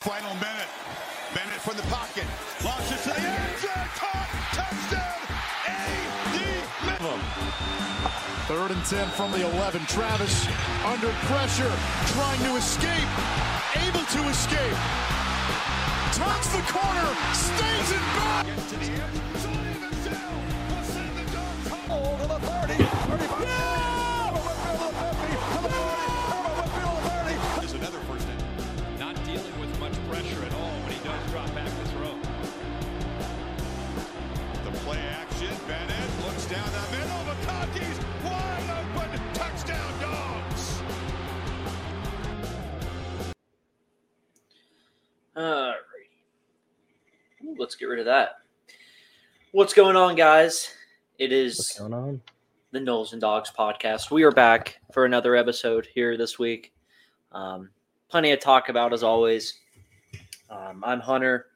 Final minute. Bennett from the pocket. Launches to the end zone. Caught. Touchdown. A.D. Third and 10 from the 11. Travis under pressure, trying to escape, able to escape. Turns the corner, stays in back. Gets to the end. Sony Michel will send the dog home to the 30. 35. Yeah! Bennett looks down the middle. McConkey's wide open. Touchdown, dogs. Alrighty. Ooh, Let's get rid of that. What's going on, guys? It is What's going on? the Noles and Dogs podcast. We are back for another episode here this week. Um, plenty of talk about as always. Um, I'm Hunter.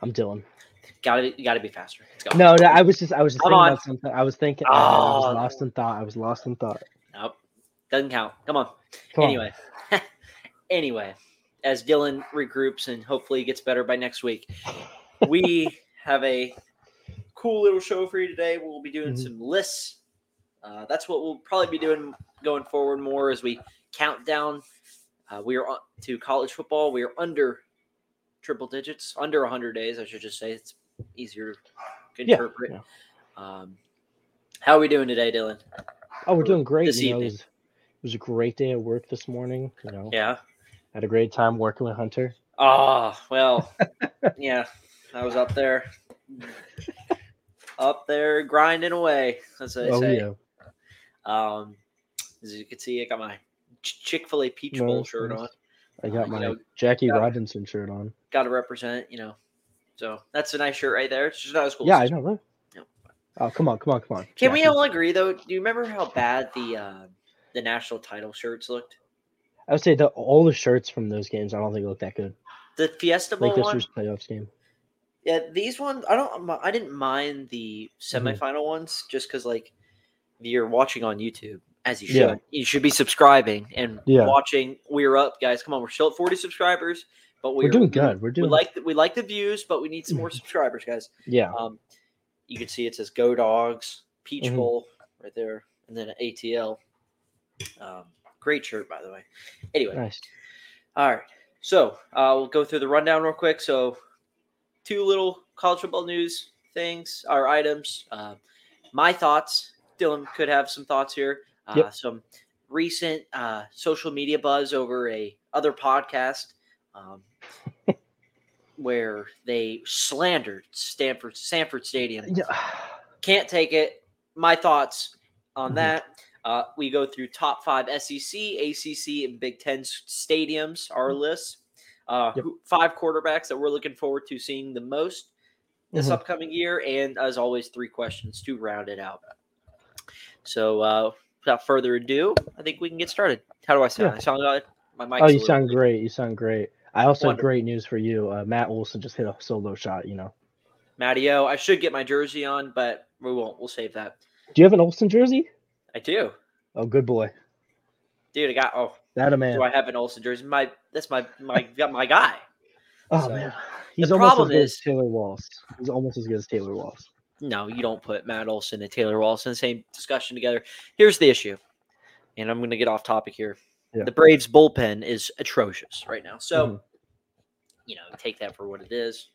I'm Dylan. Gotta be, gotta be faster. Let's go. No, no, I was just, I was just thinking on. about something. I was thinking, I, I was Oh. lost in thought. I was lost in thought. Nope. Doesn't count. Come on. Come on. anyway, anyway, as Dylan regroups and hopefully gets better by next week, we have a cool little show for you today. We'll be doing Mhm. some lists. Uh, that's what we'll probably be doing going forward more as we count down. Uh, we are on to college football. We are under triple digits, under 100 days, I should just say. It's easier to Yeah, interpret. yeah. Um, how are we doing today, Dylan? Oh, we're doing great. This you know, it was, it was a great day at work this morning. You know, Yeah. had a great time working with Hunter. Oh, well, yeah, I was up there, up there grinding away, as I oh say. yeah, Um, as you can see, I got my Chick Fil A Peach Bowl shirt on. I got you my know, Jackie yeah. Robinson shirt on. Got to represent, you know. So that's a nice shirt right there. It's just not as cool. Yeah, as I know. Right? Oh, come on, come on, come on. Can we all agree though? Do you remember how bad the uh, the national title shirts looked? I would say that all the shirts from those games, I don't think look that good. The Fiesta Bowl Like this one. year's playoffs game. Yeah, these ones I don't. I didn't mind the Mm-hmm. semifinal ones just because like you're watching on YouTube as you should. Yeah. You should be subscribing and Yeah. watching. We're up, guys. Come on, we're still at 40 subscribers, but we're, We're doing good. We're We doing like the, we like the views, but we need some more subscribers, guys. yeah. Um, you can see it says "Go Dogs," Peach Mhm. Bowl right there, and then ATL. Um, great shirt, by the way. Anyway, Nice. all right. So uh, we'll go through the rundown real quick. So, two little college football news things, our items. Uh, my thoughts. Dylan could have some thoughts here. Uh, Yep. Some recent uh, social media buzz over a other podcast um, where they slandered Stanford Sanford Stadium. Yeah. Can't take it. My thoughts on Mhm. that. Uh, we go through top five SEC, ACC, and Big Ten stadiums, our list. Uh, Yep. Five quarterbacks that we're looking forward to seeing the most this Mhm. upcoming year. And as always, three questions to round it out. So uh, without further ado, I think we can get started. How do I sound? Yeah. I sound good? My mic's Oh, you sound great. You sound great. I also have Wonderful. great news for you. Uh, Matt Olson just hit a solo shot. You know. Matty-O. I should get my jersey on, but we won't. We'll save that. Do you have an Olson jersey? I do. Oh, good boy. Dude, I got oh That a man. do I have an Olson jersey? My that's my my got my guy. Oh So, man, he's almost problem as good is- as Taylor Walls. He's almost as good as Taylor Walls. No, you don't put Matt Olson and Taylor Walls in the same discussion together. Here's the issue, and I'm going to get off topic here. Yeah. The Braves bullpen is atrocious right now. So, Mhm. You know, take that for what it is.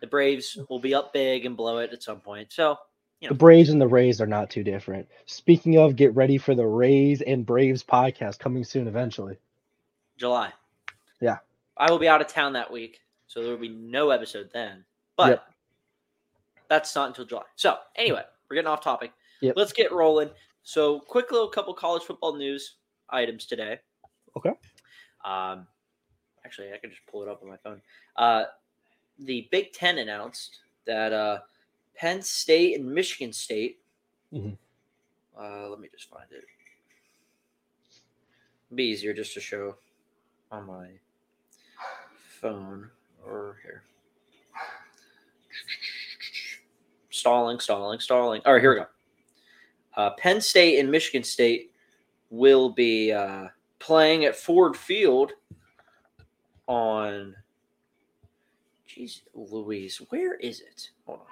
The Braves will be up big and blow it at some point. So, you know. The Braves and the Rays are not too different. Speaking of, get ready for the Rays and Braves podcast coming soon. Eventually, July. Yeah. I will be out of town that week, so there will be no episode then. But Yep. that's not until July. So anyway, we're getting off topic. Yep. Let's get rolling. So quick little couple college football news items today. Okay. Um, actually, I can just pull it up on my phone. Uh, the Big Ten announced that uh, Penn State and Michigan State. Mhm. Uh, let me just find it. It'd be easier just to show on my phone or here. Stalling, stalling, stalling. All right, here we go. Uh, Penn State and Michigan State will be uh, playing at Ford Field on. Jeez, Louise, where is it? Hold on.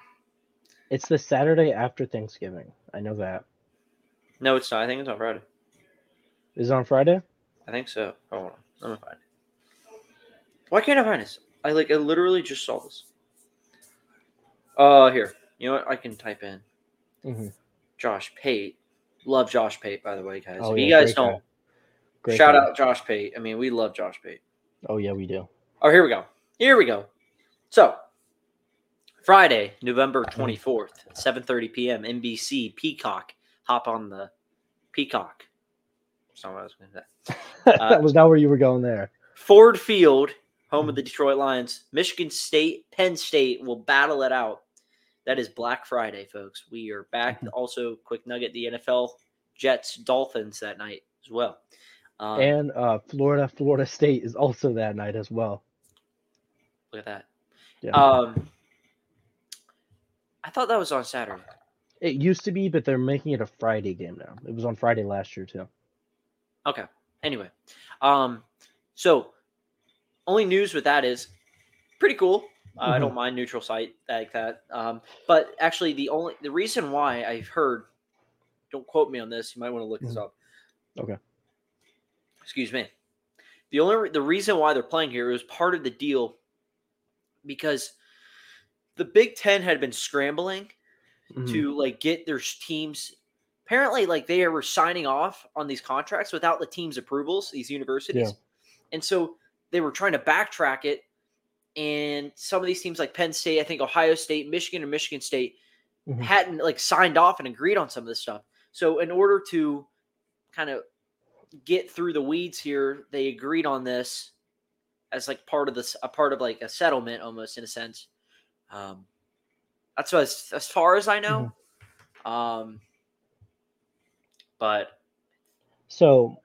It's the Saturday after Thanksgiving. I know that. No, it's not. I think it's on Friday. Is it on Friday? I think so. Hold on. Let me find it. Why can't I find this? I like I literally just saw this. Uh here. You know what? I can type in Mm-hmm. Josh Pate. Love Josh Pate, by the way, guys. Oh, if yeah, you guys don't Great shout guy. out Josh Pate. I mean, we love Josh Pate. Oh yeah, we do. Oh, here we go. Here we go. So, Friday, November 24th, 7:30 p.m. NBC Peacock. Hop on the Peacock. I was going to say. that was not where you were going there. Ford Field, home of the mm-hmm. Detroit Lions. Michigan State, Penn State will battle it out. That is Black Friday, folks. We are back. Mm-hmm. Also, quick nugget: the NFL Jets Dolphins that night as well. Um, and uh, Florida, Florida State is also that night as well. look at that. Yeah. Um, I thought that was on Saturday. it used to be, but they're making it a Friday game now. It was on Friday last year too. Okay. Anyway, um, so only news with that is pretty cool. Uh, I don't mind neutral site like that. Um, but actually, the only the reason why I've heard, don't quote me on this. You might want to look this up. Okay. Excuse me. The only re- the reason why they're playing here was part of the deal because the Big Ten had been scrambling Mhm. to like get their teams apparently like they were signing off on these contracts without the team's approvals these universities Yeah. and so they were trying to backtrack it and some of these teams like penn state i think ohio state michigan and michigan state Mhm. hadn't like signed off and agreed on some of this stuff so in order to kind of get through the weeds here they agreed on this as like part of this a part of like a settlement almost in a sense um that's as as far as i know um but So,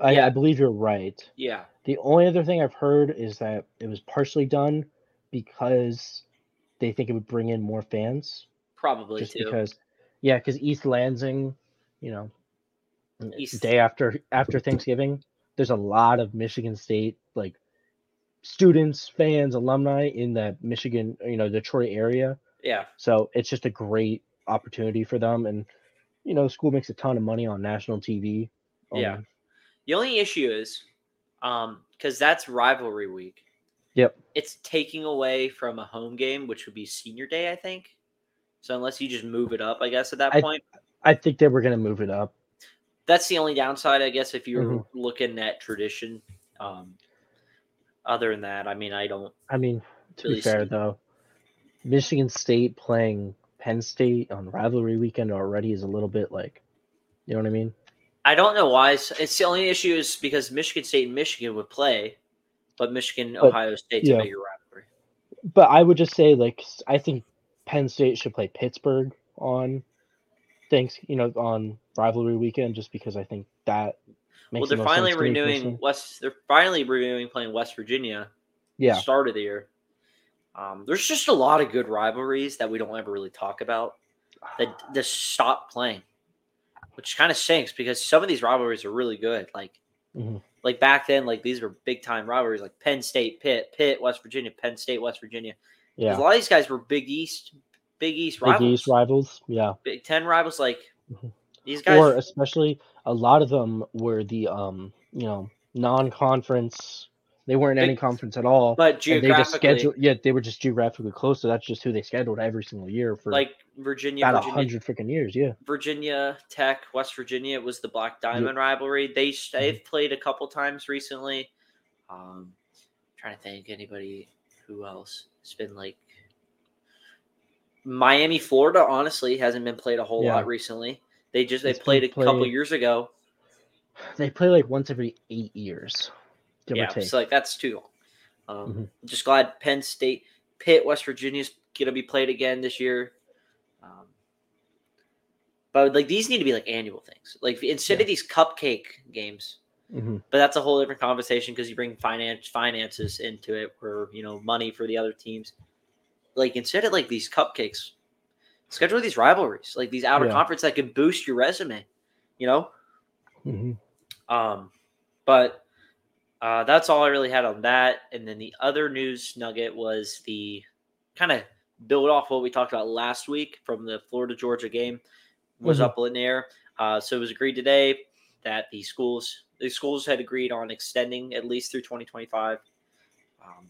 I, Yeah. I believe you're right. yeah The only other thing I've heard is that it was partially done because they think it would bring in more fans. probably just too because, yeah, because East Lansing, you know, East- day after after Thanksgiving, there's a lot of Michigan State like students, fans, alumni in that Michigan, you know, Detroit area. yeah So it's just a great opportunity for them, and you know, the school makes a ton of money on national TV. Yeah. Um, The only issue is, um, because that's rivalry week. Yep. It's taking away from a home game, which would be senior day, I think. So unless you just move it up, I guess at that I- point, I think they were gonna move it up. That's the only downside, I guess, if you're Mhm. looking at tradition. Um, other than that, I mean, I don't. I mean, to Really be fair see. though, Michigan State playing Penn State on rivalry weekend already is a little bit like, you know what I mean? I don't know why. It's, it's the only issue is because Michigan State and Michigan would play, but Michigan, But, Ohio State's yeah. a bigger rivalry. But I would just say like I think Penn State should play Pittsburgh on thanks you know on rivalry weekend just because I think that makes Well, they're finally renewing. West. They're finally renewing playing West Virginia. Yeah, start of the year. Um, there's just a lot of good rivalries that we don't ever really talk about that just stop playing, which kind of stinks because some of these rivalries are really good. Like, Mhm. like back then, like these were big time rivalries, like Penn State, Pitt, Pitt, West Virginia, Penn State, West Virginia yeah. A lot of these guys were Big East, Big East Big rivals, East rivals, yeah. Big Ten rivals. Like Mhm. these guys, or especially a lot of them were the um you know non-conference they weren't any conference at all but and they just geographically, scheduled yeah they were just geographically close so that's just who they scheduled every single year for like Virginia, about hundred freaking years yeah Virginia Tech, West Virginia was the Black Diamond rivalry. They Mm-hmm. they've played a couple times recently. Um, trying to think anybody who else. It's been like Miami, Florida. Honestly, hasn't been played a whole Yeah. lot recently. They just they It's played a couple years ago. they play like once every eight years yeah, so like that's too long. Um, Mhm. Just glad Penn State, Pitt, West Virginia's gonna be played again this year. Um, but like these need to be like annual things. Like instead Yeah. of these cupcake games, Mhm. but that's a whole different conversation because you bring finance finances into it, or you know money for the other teams. Like instead of like these cupcakes, schedule these rivalries, like these outer Yeah. conference that can boost your resume. You know, Mhm. um, but Uh, that's all I really had on that. And then the other news nugget was the kind of build off what we talked about last week from the Florida Georgia game was Mhm. up in the air. Uh, so it was agreed today that the schools the schools had agreed on extending at least through 2025 um,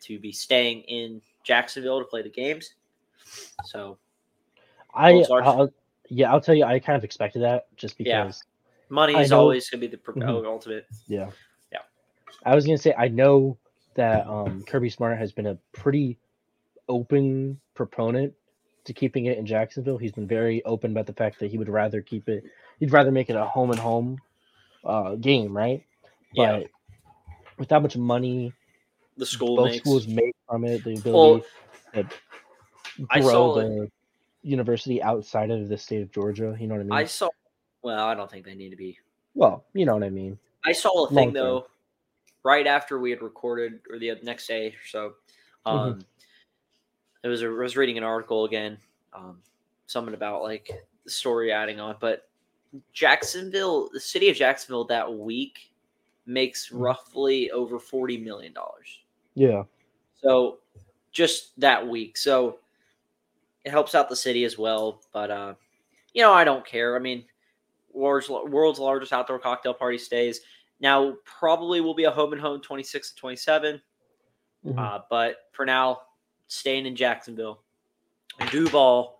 to be staying in Jacksonville to play the games. So I, Both yeah, I'll tell you, I kind of expected that just Yeah. because. money is know- always going to be the Mhm. ultimate. Yeah. Yeah. I was gonna say I know that um, Kirby Smart has been a pretty open proponent to keeping it in Jacksonville. He's been very open about the fact that he would rather keep it. He'd rather make it a home and home uh, game, right? Yeah, But with that much money the school both makes. schools make from it, the Well, ability to I grow saw the university outside of the state of Georgia. You know what I mean? I saw. Well, I don't think they need to be. well, you know what I mean. I saw a Long thing term. though, right after we had recorded, or the next day or so. Mm-hmm. Um, it was. A, I was reading an article again, um, something about like the story adding on, but Jacksonville, the city of Jacksonville, that week makes Mhm. roughly over forty million dollars. Yeah. So just that week. So it helps out the city as well. But uh, you know, I don't care. I mean, world's world's largest outdoor cocktail party stays. Now probably will be a home and home 26 to 27. Mhm. Uh, but for now, staying in Jacksonville. Duval,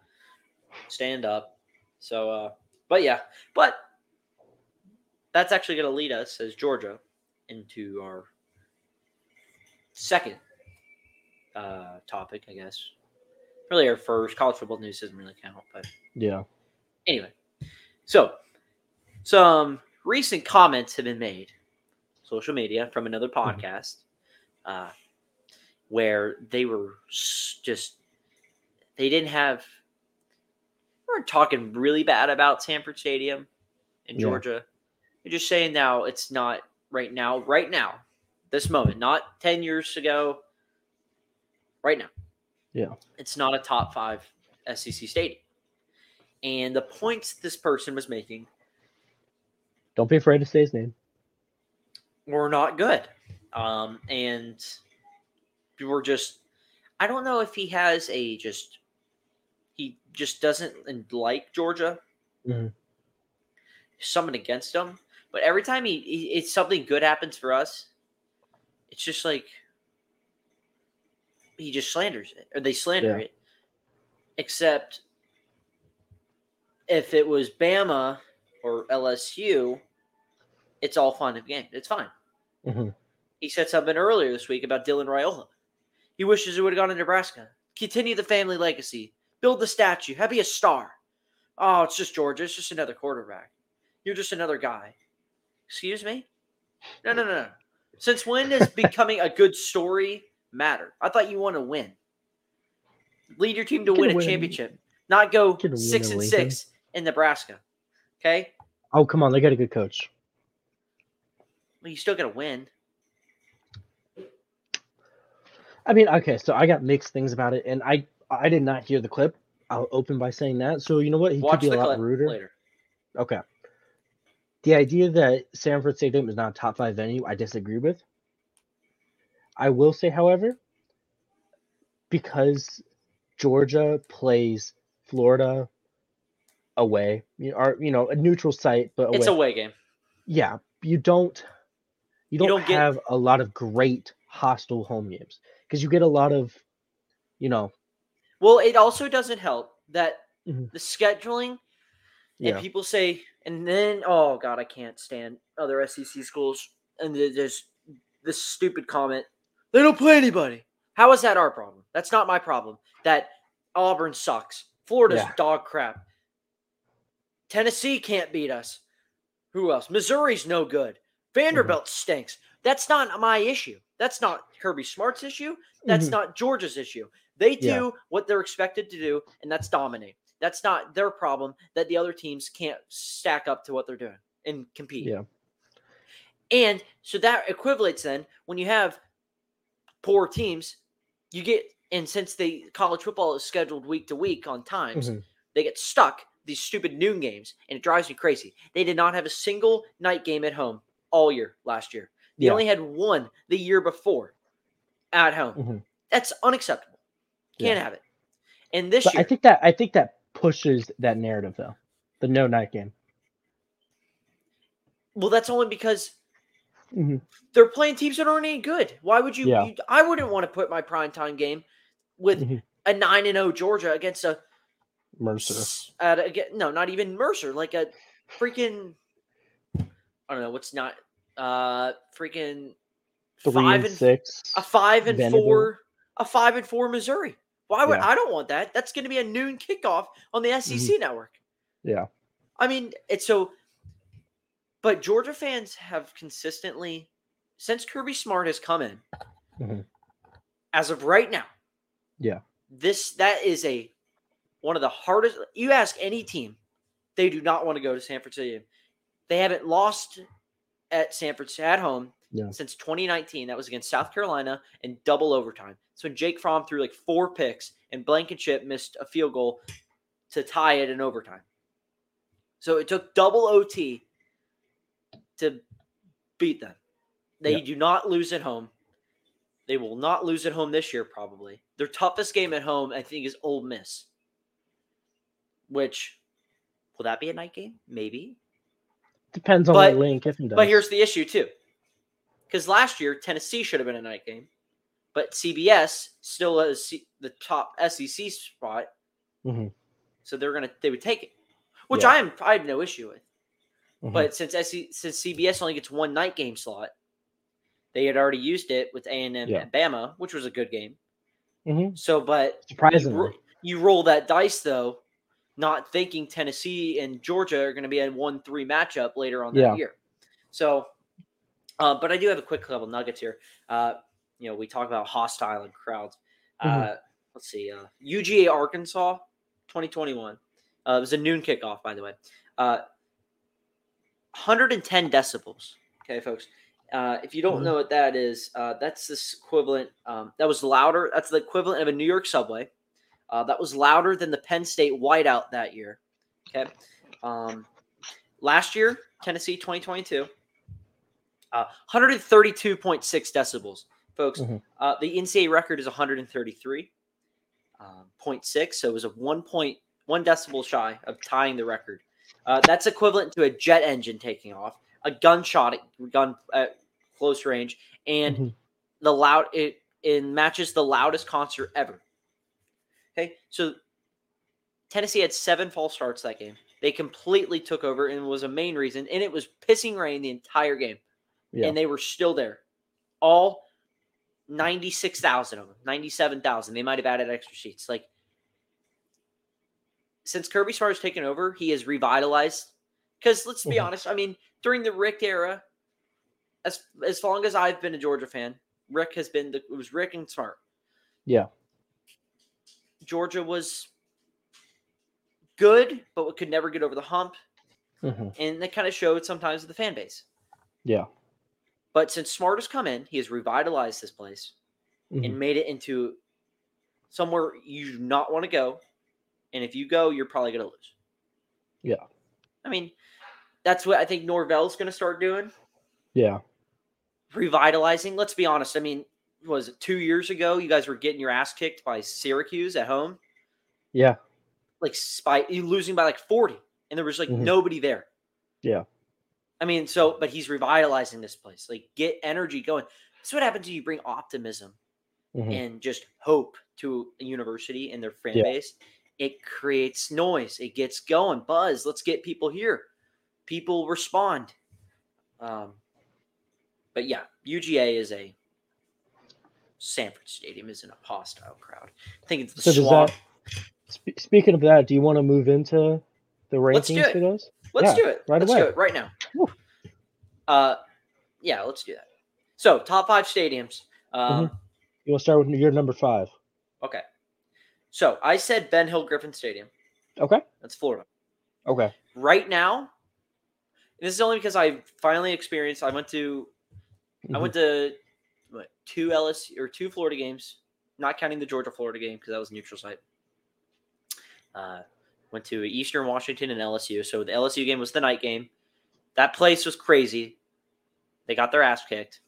stand up. So uh but yeah, but that's actually gonna lead us as Georgia into our second uh topic, I guess. Really our first college football news doesn't really count, but Yeah. anyway. So some recent comments have been made social media from another podcast uh where they were just they didn't have weren't talking really bad about Sanford Stadium in Yeah. Georgia. They're just saying now it's not right now, right now, this moment, not 10 years ago, right now. Yeah. It's not a top five SEC stadium. And the points this person was making Don't be afraid to say his name. were not good. Um, and we're just, I don't know if he has a just, he just doesn't like Georgia. Mhm. Something against him. But every time he, he, it's something good happens for us, it's just like he just slanders it, or they slander Yeah. it. Except if it was Bama or LSU, it's all fun and game. It's fine. Mhm. He said something earlier this week about Dylan Raiola. He wishes it would have gone to Nebraska. Continue the family legacy. Build the statue. Have be a star. Oh, it's just Georgia. It's just another quarterback. You're just another guy. Excuse me? No, no, no, no. Since when does becoming a good story matter? I thought you want to win. Lead your team to You win a win. championship, not go win six and Lincoln. six in Nebraska. Okay? Oh, come on. They got a good coach. Well, you still got to win. I mean, okay, so I got mixed things about it, and I I did not hear the clip. I'll open by saying that. So you know what? He Watch could be a lot ruder. later. Okay. The idea that Sanford Stadium is not a top five venue, I disagree with. I will say, however, because Georgia plays Florida away, you know, or you know, a neutral site, but away. It's a away game. yeah, you don't you don't, don't get- have a lot of great hostile home games because you get a lot of, you know, Well, it also doesn't help that Mhm. the scheduling yeah, and people say, and then oh god, I can't stand other SEC schools, and there- there's this stupid comment. They don't play anybody. How is that our problem? That's not my problem. That Auburn sucks. Florida's Yeah. dog crap. Tennessee can't beat us. Who else? Missouri's no good. Vanderbilt stinks. That's not my issue. That's not Kirby Smart's issue. That's Mhm. not Georgia's issue. They do Yeah. what they're expected to do, and that's dominate. That's not their problem that the other teams can't stack up to what they're doing and compete. Yeah. And so that equivalates then when you have poor teams, you get and since the college football is scheduled week to week on times, Mhm. they get stuck these stupid noon games, and it drives me crazy. They did not have a single night game at home all year last year. They Yeah. only had one the year before at home. Mhm. That's unacceptable. Can't have it. And this But year, I think that I think that pushes that narrative though. The no night game. well, that's only because Mhm. they're playing teams that aren't any good. Why would you? Yeah. you I wouldn't want to put my prime time game with Mhm. a nine and zero Georgia against a Mercer. At a, no, not even Mercer. Like a freaking. I don't know what's not. Uh, freaking Three five and, and six. a five and Vanderbilt. four, a five and four Missouri. Why would Yeah. I don't want that? That's going to be a noon kickoff on the SEC network. Yeah. I mean, it's so. But Georgia fans have consistently, since Kirby Smart has come in, Mhm. as of right now, Yeah. this that is a one of the hardest. You ask any team, they do not want to go to San Francisco. They haven't lost at San Francisco at home Yeah. since 2019. That was against South Carolina in double overtime. So Jake Fromm threw like four picks, and Blankenship missed a field goal to tie it in overtime. So it took double OT to beat them. They Yeah. do not lose at home. They will not lose at home this year, probably. Their toughest game at home, I think, is Ole Miss. Which will that be a night game? Maybe. Depends on But- Lane Kiffin does. But here's the issue too, because last year Tennessee should have been a night game, but CBS still has the top SEC spot, Mhm. so they're gonna they would take it, which Yeah. I am I have no issue with. Mhm. But since SC, since CBS only gets one night game slot, they had already used it with A and M Yeah. and Bama, which was a good game. Mhm. So, but you, surprisingly, ro- you roll that dice though, not thinking Tennessee and Georgia are going to be a one-three matchup later on that Yeah. year. So, uh, but I do have a quick couple nuggets here. Uh, you know, we talk about hostile and crowds. Uh, Mhm. let's see, uh, UGA Arkansas, 2021. Uh, it was a noon kickoff, by the way. Uh, 110 decibels. Okay, folks. Uh, if you don't Mhm. know what that is, uh, that's this equivalent. Um, that was louder. That's the equivalent of a New York subway. Uh, that was louder than the Penn State whiteout that year. Okay. Um, last year, Tennessee 2022, uh, 132.6 decibels, folks. Mhm. Uh, the NCAA record is 133.6, um, 0.6, so it was a 1.1 decibel shy of tying the record. Uh, that's equivalent to a jet engine taking off, a gunshot at gun at close range, and Mhm. the loud it it matches the loudest concert ever. Okay, so Tennessee had seven false starts that game. They completely took over and was a main reason, and it was pissing rain the entire game, Yeah. and they were still there. All ninety-six thousand of them, ninety-seven thousand. They might have added extra seats. Like since Kirby Smart has taken over, he has revitalized. Because let's be Mhm. honest, I mean, during the Richt era, as as long as I've been a Georgia fan, Richt has been the it was Richt and Smart. Yeah. Georgia was good, but could never get over the hump, Mhm. and that kind of showed sometimes with the fan base. Yeah. But since Smart has come in, he has revitalized this place Mhm. and made it into somewhere you do not want to go. And if you go, you're probably going to lose. Yeah. I mean, that's what I think Norvell's going to start doing, Yeah. revitalizing. Let's be honest. I mean, was it two years ago? You guys were getting your ass kicked by Syracuse at home, Yeah. like by you losing by like 40, and there was like Mhm. nobody there. Yeah. I mean, so but he's revitalizing this place. Like get energy going. That's what happens when you bring optimism Mhm. and just hope to a university and their fan Yeah. base. It creates noise. It gets going, buzz. Let's get people here. People respond. Um, but yeah, UGA is a Sanford Stadium isn't a hostile crowd. I think it's the So swamp. that? Sp- speaking of that, do you want to move into the rankings for those? Let's Yeah, do it. right let's away. do it right now. Woo. Uh, yeah, let's do that. So top five stadiums. Um, You want to start with your number five? Okay. So I said Ben Hill Griffin Stadium. Okay. That's Florida. Okay. Right now, this is only because I finally experienced. I went to I Mhm. went to what, two LSU or two Florida games, not counting the Georgia Florida game because that was a neutral site. Uh, went to Eastern Washington and LSU. So the LSU game was the night game. That place was crazy. They got their ass kicked.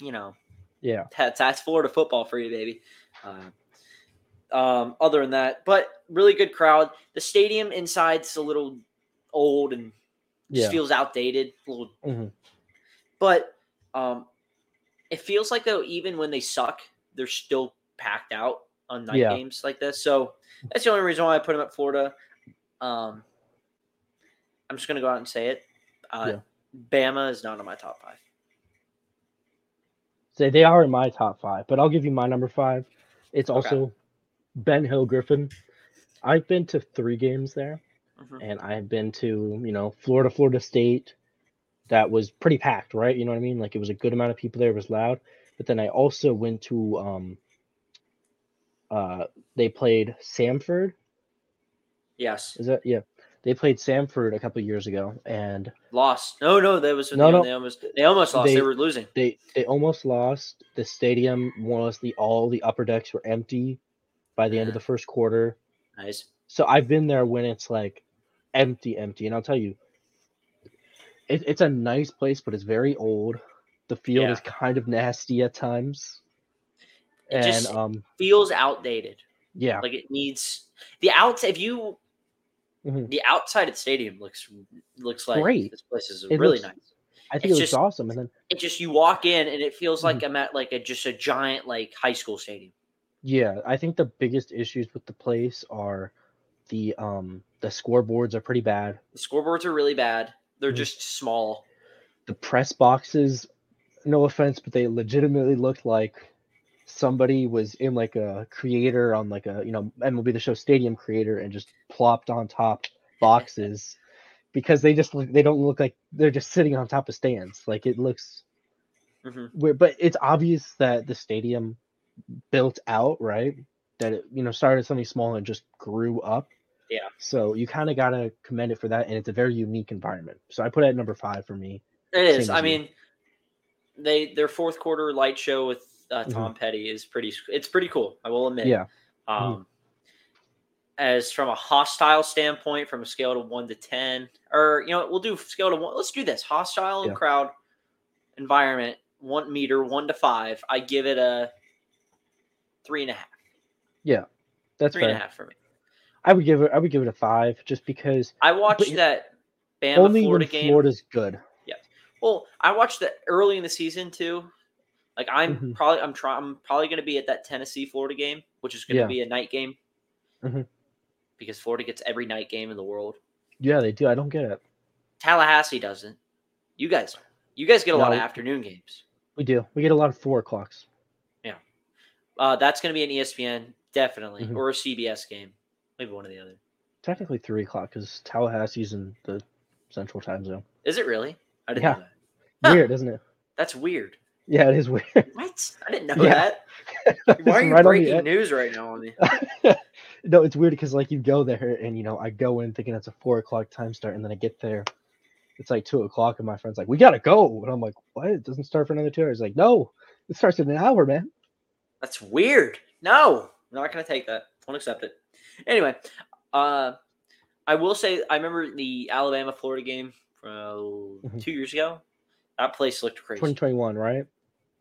you know, Yeah. that's that's Florida football for you, baby. Uh, um, other than that, but really good crowd. The stadium inside's a little old and just Yeah. feels outdated. A little, Mhm. but um, it feels like though even when they suck, they're still packed out on night Yeah. games like this. So that's the only reason why I put them at Florida. Um, I'm just gonna go out and say it. Uh, Bama is not on my top five. So they are in my top five, but I'll give you my number five. It's Okay. also Ben Hill Griffin. I've been to three games there, Mhm. and I've been to you know Florida, Florida State. That was pretty packed, right? You know what I mean? Like it was a good amount of people there. It was loud. But then I also went to um. Uh, they played Samford. Yes, Is that yeah? They played Samford a couple years ago, and lost. No, no, that was when No, they, no. they almost they almost lost. They, They- were losing. they they almost lost. The stadium more was the all the upper decks were empty by the end of the first quarter. Nice. So I've been there when it's like empty, empty, and I'll tell you, it, it's a nice place, but it's very old. The field Yeah. is kind of nasty at times, It and just um, feels outdated. yeah, Like it needs the outs. If you Mhm. the outside of the stadium looks looks like Great. this place is It really looks- nice. I think it's it looks just- awesome. And then It just you walk in and it feels like Mhm. I'm at like a just a giant like high school stadium. yeah, I think the biggest issues with the place are the um the scoreboards are pretty bad. The scoreboards are really bad. They're Mhm. just small. the press boxes no offense but they legitimately look like somebody was in like a creator on like a you know mlb the show stadium creator and just plopped on top boxes because they just look they don't look like they're just sitting on top of stands like it looks Mhm. weird but it's obvious that the stadium built out right that it you know started something small and just grew up Yeah. so you kind of got to commend it for that and it's a very unique environment so i put it at number five for me It is. I you. mean, they their fourth quarter light show with uh, Tom Petty is pretty. It's pretty cool. I will admit. Mm-hmm. Yeah. Um, as from a hostile standpoint, from a scale to one to ten, or you know, we'll do scale to one. Let's do this hostile Yeah. crowd environment, one meter, one to five. I give it a three and a half. Yeah, that's Three and a half for me. I would give it. I would give it a five, just because I watched that Bama only Florida when game. Florida's good. Yeah. Well, I watched that early in the season too. Like I'm Mhm. probably I'm trying I'm probably going to be at that Tennessee Florida game, which is going to Yeah. be a night game. Mhm. Because Florida gets every night game in the world. Yeah, they do. I don't get it. Tallahassee doesn't. You guys you guys get a lot of No. afternoon games. We do. We get a lot of four o'clocks. Uh, that's going to be an ESPN definitely Mhm. or a CBS game, maybe one or the other. Technically three o'clock because Tallahassee's in the central time zone. Is it really? I didn't Yeah. know that. Huh. Weird, isn't it? That's weird. Yeah, it is weird. What? I didn't know Yeah. that. Why are you right breaking news right now on me? no, it's weird because like you go there and you know I go in thinking it's a four o'clock time start, and then I get there, it's like two o'clock, and my friend's like, "We gotta go," and I'm like, "What? It doesn't start for another two hours?" Like, no, it starts in an hour, man. That's weird. No, I'm not going to take that. Won't accept it. Anyway, uh, I will say I remember the Alabama Florida game from Mhm. two years ago. That place looked crazy. 2021, right?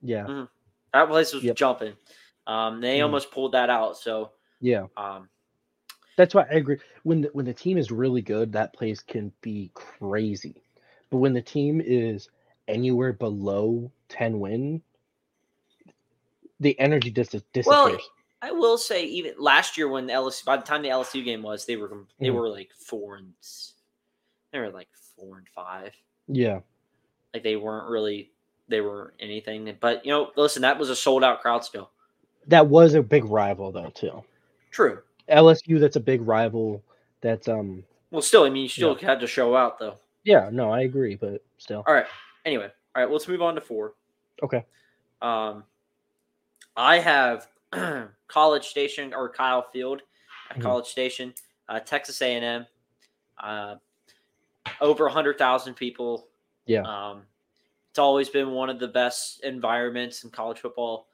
Yeah, Mhm. That place was Yep. jumping. Um, they Mhm. almost pulled that out. So, yeah. um, That's why I agree. When the, when the team is really good, that place can be crazy. But when the team is anywhere below 10 win, the energy just disappears. well, I will say even last year when the LSU, by the time the LSU game was, they were they Mhm. were like four and they were like four and five. yeah. Like they weren't really they were anything. But you know, listen, that was a sold out crowd still. That was a big rival though, too. True. LSU that's a big rival that's um Well, still, I mean, you still had to show out though. yeah, no, I agree, but still. All right. Anyway, all right. Let's move on to four. Okay. Um, I have College Station or Kyle Field at Mhm. College Station, uh, Texas A and M. Uh, over a hundred thousand people. Yeah. Um, it's always been one of the best environments in college football.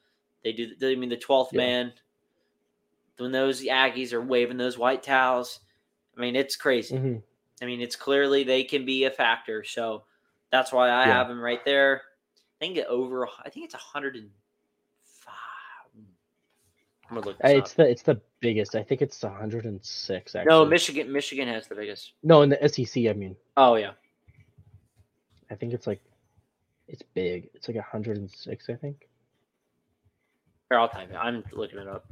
They do. I mean, the twelfth Yeah. man. When those Aggies are waving those white towels, I mean, it's crazy. Mhm. I mean, it's clearly they can be a factor. So that's why I Yeah. have them right there. I think it over. I think it's hundred and five. I'm gonna look. This It's up. the it's the biggest. I think it's 106. Actually. No, Michigan. Michigan has the biggest. No, in the SEC. I mean, Oh yeah. I think it's like it's big. It's like 106. I think. Here, I'll type it. I'm looking it up.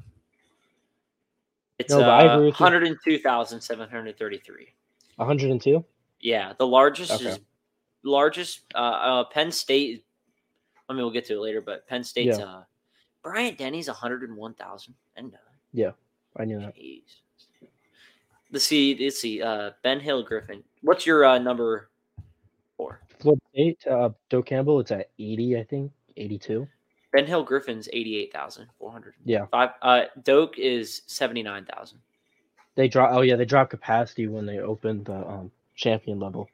It's No, uh, agree with you. 102,733. 102. Yeah, the largest Okay. is largest. Uh, uh, Penn State. I mean, we'll get to it later, but Penn State's Yeah. uh, Bryant Denny's 101,000. And uh, I knew that. jeez. Let's see. Let's see. Uh, Ben Hill Griffin. What's your uh, number? Florida State. Uh, Doak Campbell. It's at 80. I think 82. Ben Hill Griffin's 88,400. Yeah. Five. Uh, Doak is 79,000. They drop. Oh yeah, they drop capacity when they open the um, champion level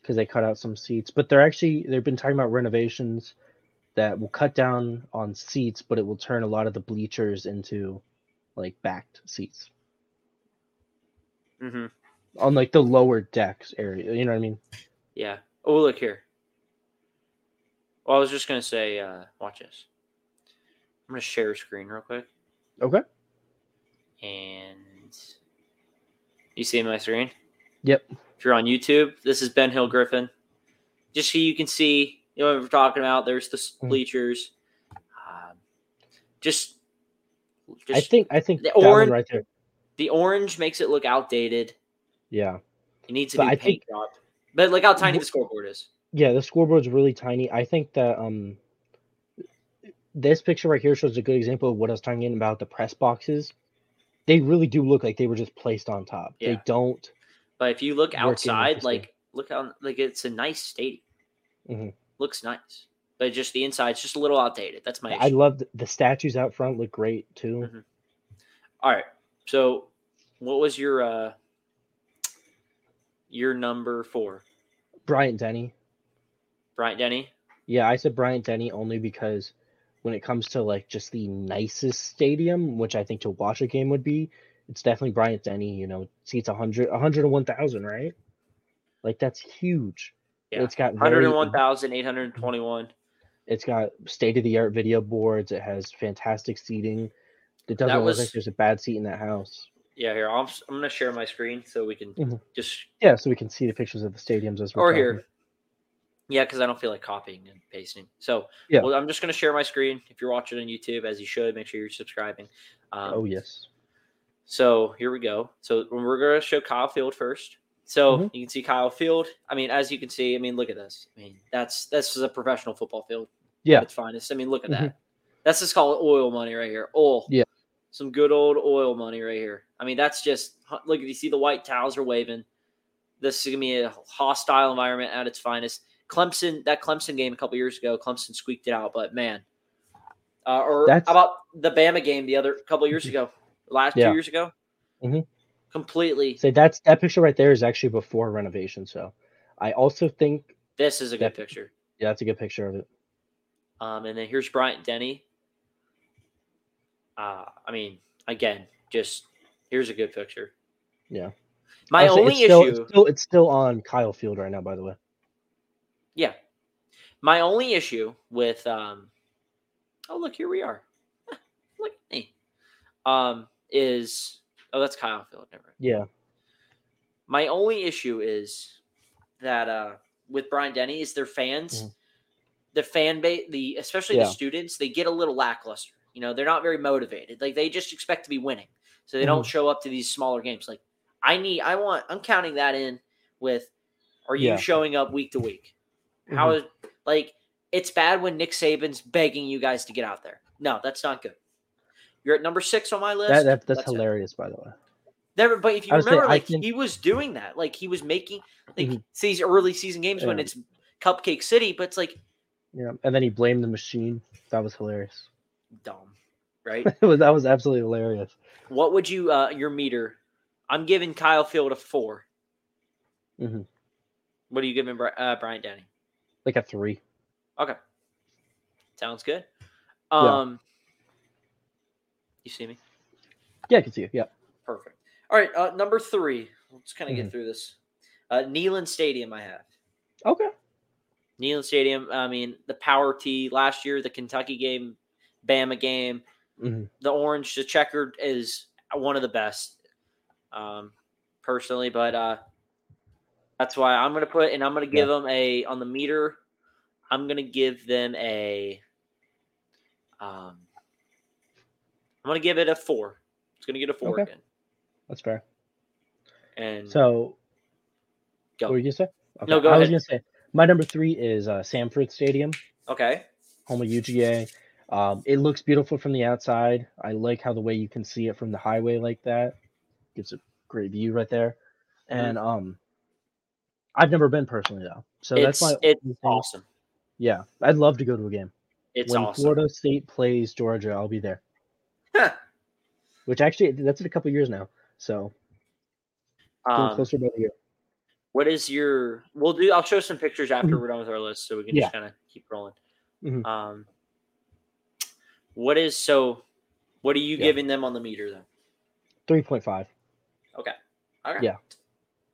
because they cut out some seats. But they're actually they've been talking about renovations that will cut down on seats, but it will turn a lot of the bleachers into like backed seats Mm-hmm. On like the lower decks area. You know what I mean? Yeah. Oh, look here. Well, I was just gonna say, uh, watch this. I'm gonna share a screen real quick, Okay. and you see my screen. Yep. If you're on YouTube, this is Ben Hill Griffin. Just so you can see, you know what we're talking about. There's the Mhm. bleachers. Um, just, I think I think the orange- right there. the orange makes it look outdated. Yeah. It needs to But be I paint think- job. But look how tiny the scoreboard is. Yeah, the scoreboard's really tiny. I think that um this picture right here shows a good example of what I was talking about the press boxes. They really do look like they were just placed on top. They don't But if you look outside, like look how like it's a nice stadium. Mhm. Looks nice, but just the inside's just a little outdated. That's my. I issue. love the, the statues out front look great too. Mhm. All right. So, what was your uh your number four, Bryant Denny. Bryant Denny? Yeah, I said Bryant Denny only because when it comes to like just the nicest stadium, which I think to watch a game would be, it's definitely Bryant Denny, you know, seats 100 101,000, right? Like that's huge. Yeah. It's got One hundred very and one thousand eight hundred twenty-one. It's got state of the art video boards. It has fantastic seating. It doesn't That look was- like there's a bad seat in that house. Yeah, here I'm. I'm gonna share my screen so we can Mhm. just Yeah, so we can see the pictures of the stadiums as we're or talking. here. Yeah, because I don't feel like copying and pasting. So Yeah. well, I'm just gonna share my screen. If you're watching on YouTube, as you should, make sure you're subscribing. Um, Oh yes. So here we go. So we're going to show Kyle Field first. So Mhm. you can see Kyle Field. I mean, as you can see, I mean, look at this. I mean, that's this is a professional football field. Yeah. its finest. I mean, look at that. That's just called oil money right here. Oil. Yeah. Some good old oil money right here. I mean, that's just look. If you see the white towels are waving. This is gonna be a hostile environment at its finest. Clemson, that Clemson game a couple years ago, Clemson squeaked it out, but man, uh, or That's- how about the Bama game the other couple years ago, last Yeah. two years ago, Mhm. completely. So that's that picture right there is actually before renovation. So I also think This is a good That- picture. yeah, that's a good picture of it. Um, and then here's Bryant Denny. Uh, I mean, again, just here's a good picture. Yeah. My only it's still, issue, It's still, it's still on Kyle Field right now, by the way. yeah, my only issue with, um, oh look, here we are. look at me. Um, is oh that's Kyle Field. Never. Yeah. My only issue is that uh, with Bryant Denny is their fans, Mhm. the fan base, the especially Yeah. the students, they get a little lackluster. You know, they're not very motivated. Like they just expect to be winning, so they don't Mm-hmm. show up to these smaller games. Like I need, I want, I'm counting that in with. Are you Yeah. showing up week to week? How is like it's bad when Nick Saban's begging you guys to get out there. No, that's not good. You're at number six on my list. That, that that's it. hilarious, by the way. Never, but if you remember, I like think- he was doing that, like he was making like Mhm. these early season games when it's Cupcake City, but it's like Yeah. And then he blamed the machine. That was hilarious. dumb, right? Was that was absolutely hilarious. what would you uh your meter? I'm giving Kyle Field a 4 Mhm. What are you giving uh, Bryant Denny? Like a three. Okay, sounds good. Yeah. Um, you see me? Yeah, I can see you. Yeah. Perfect. All right, uh, number three. Let's kind of Mhm. get through this. Uh, Neyland Stadium, I have. Okay. Neyland Stadium. I mean, the Power T last year, the Kentucky game, Bama game, Mhm. the orange, the checkered is one of the best, um, personally. But uh, that's why I'm gonna put, and I'm gonna give them a on the meter. I'm gonna give them a. Um, I'm gonna give it a four. It's gonna get a four Okay. again. That's fair. And So, Go. what were you gonna say? Okay, No, go I was ahead. gonna say my number three is uh, Sanford Stadium, okay, home of UGA. Um, it looks beautiful from the outside. I like how the way you can see it from the highway like that. Gives a great view right there. Mm-hmm. And um, I've never been personally though, so it's that's my it's awesome. Yeah, I'd love to go to a game. It's when awesome. Florida State plays Georgia, I'll be there. Which actually, that's in a couple years now. So Um, closer by the year. what is your? We'll do. I'll show some pictures after Mhm. we're done with our list, so we can Yeah. just kind of keep rolling. Mhm. Um, what is so? What are you Yeah. giving them on the meter then? Three point five. Okay. Okay. Yeah.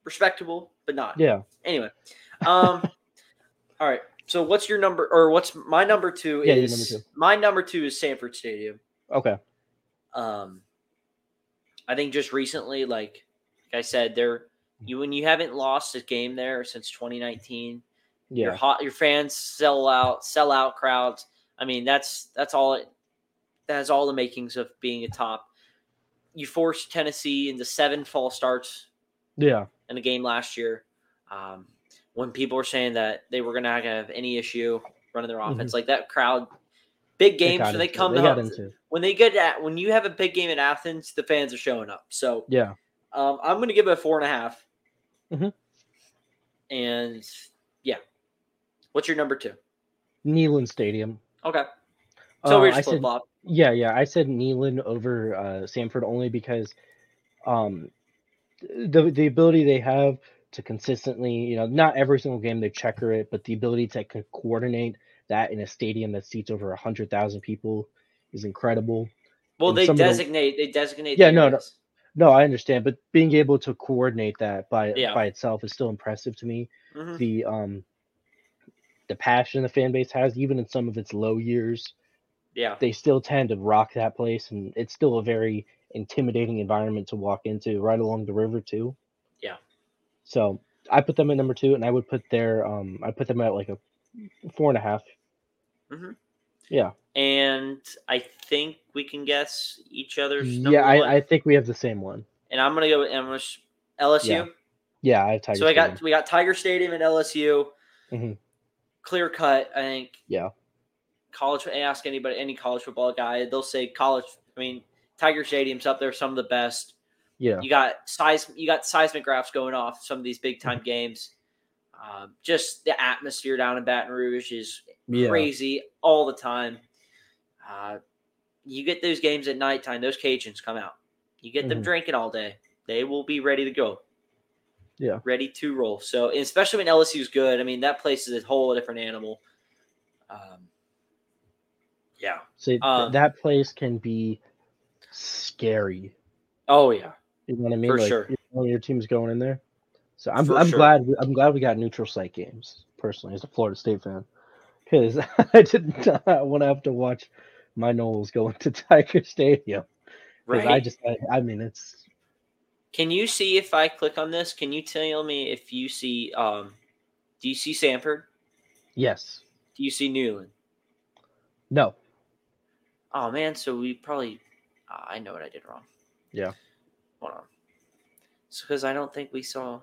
Respectable, but not. Yeah. Anyway. Um. all right. So what's your number, or what's my number two? Yeah, is number two. my number two is Sanford Stadium. Okay. um i think just recently like like i said there you when you haven't lost a game there since 2019 Yeah. your hot your fans sell out sell out crowds i mean that's that's all it that has all the makings of being a top you forced tennessee into seven false starts Yeah. in the game last year um when people were saying that they were gonna have any issue running their offense like that crowd big They games got when they come They out into. when they get at when you have a big game in Athens, the fans are showing up. So Yeah. um, I'm going to give it a four and a half. Mhm. And yeah, what's your number two? Neyland Stadium. Okay, so Uh, we're just flip flop. Yeah, yeah. I said Neyland over uh, Sanford only because um, the the ability they have to consistently, you know, not every single game they checker it, but the ability to co- coordinate that in a stadium that seats over a hundred thousand people is incredible. Well, and they some of the- designate they designate. Yeah, no, no. areas. No, I understand, but being able to coordinate that by Yeah. by itself is still impressive to me. Mhm. The um the passion the fan base has, even in some of its low years, Yeah, they still tend to rock that place and it's still a very intimidating environment to walk into right along the river too Yeah. so i put them at number two and i would put their um i put them at like a four and a half Mhm. yeah and I think we can guess each other's. Number yeah. I, I think we have the same one and I'm going to go with gonna LSU. Yeah, yeah i have Tiger so I got we got Tiger Stadium and LSU. Mhm. Clear cut, I think. Yeah. College. Ask anybody, any college football guy, they'll say college. I mean, Tiger Stadium's up there, some of the best. yeah You got size. You got seismographs going off some of these big Mm-hmm. time games. Um, just the atmosphere down in Baton Rouge is yeah crazy all the time. Uh, you get those games at nighttime; those Cajuns come out. You get them Mhm. drinking all day; they will be ready to go. Yeah. ready to roll. So, especially when LSU's good, I mean, that place is a whole different animal. Um, yeah. See, th- um, that place can be scary Oh yeah. you know what i mean For like sure. you know, your team's going in there so i'm, For I'm sure. glad we, i'm glad we got neutral site games personally as a florida state fan because i did not want to have to watch my Noles go into tiger Stadium. Right. i just I, I mean it's Can you see if I click on this? Can you tell me if you see? Um, do you see Sanford? yes Do you see Neyland? no Oh man, so we probably. Uh, I know what I did wrong. Yeah. Hold on. It's because I don't think we saw.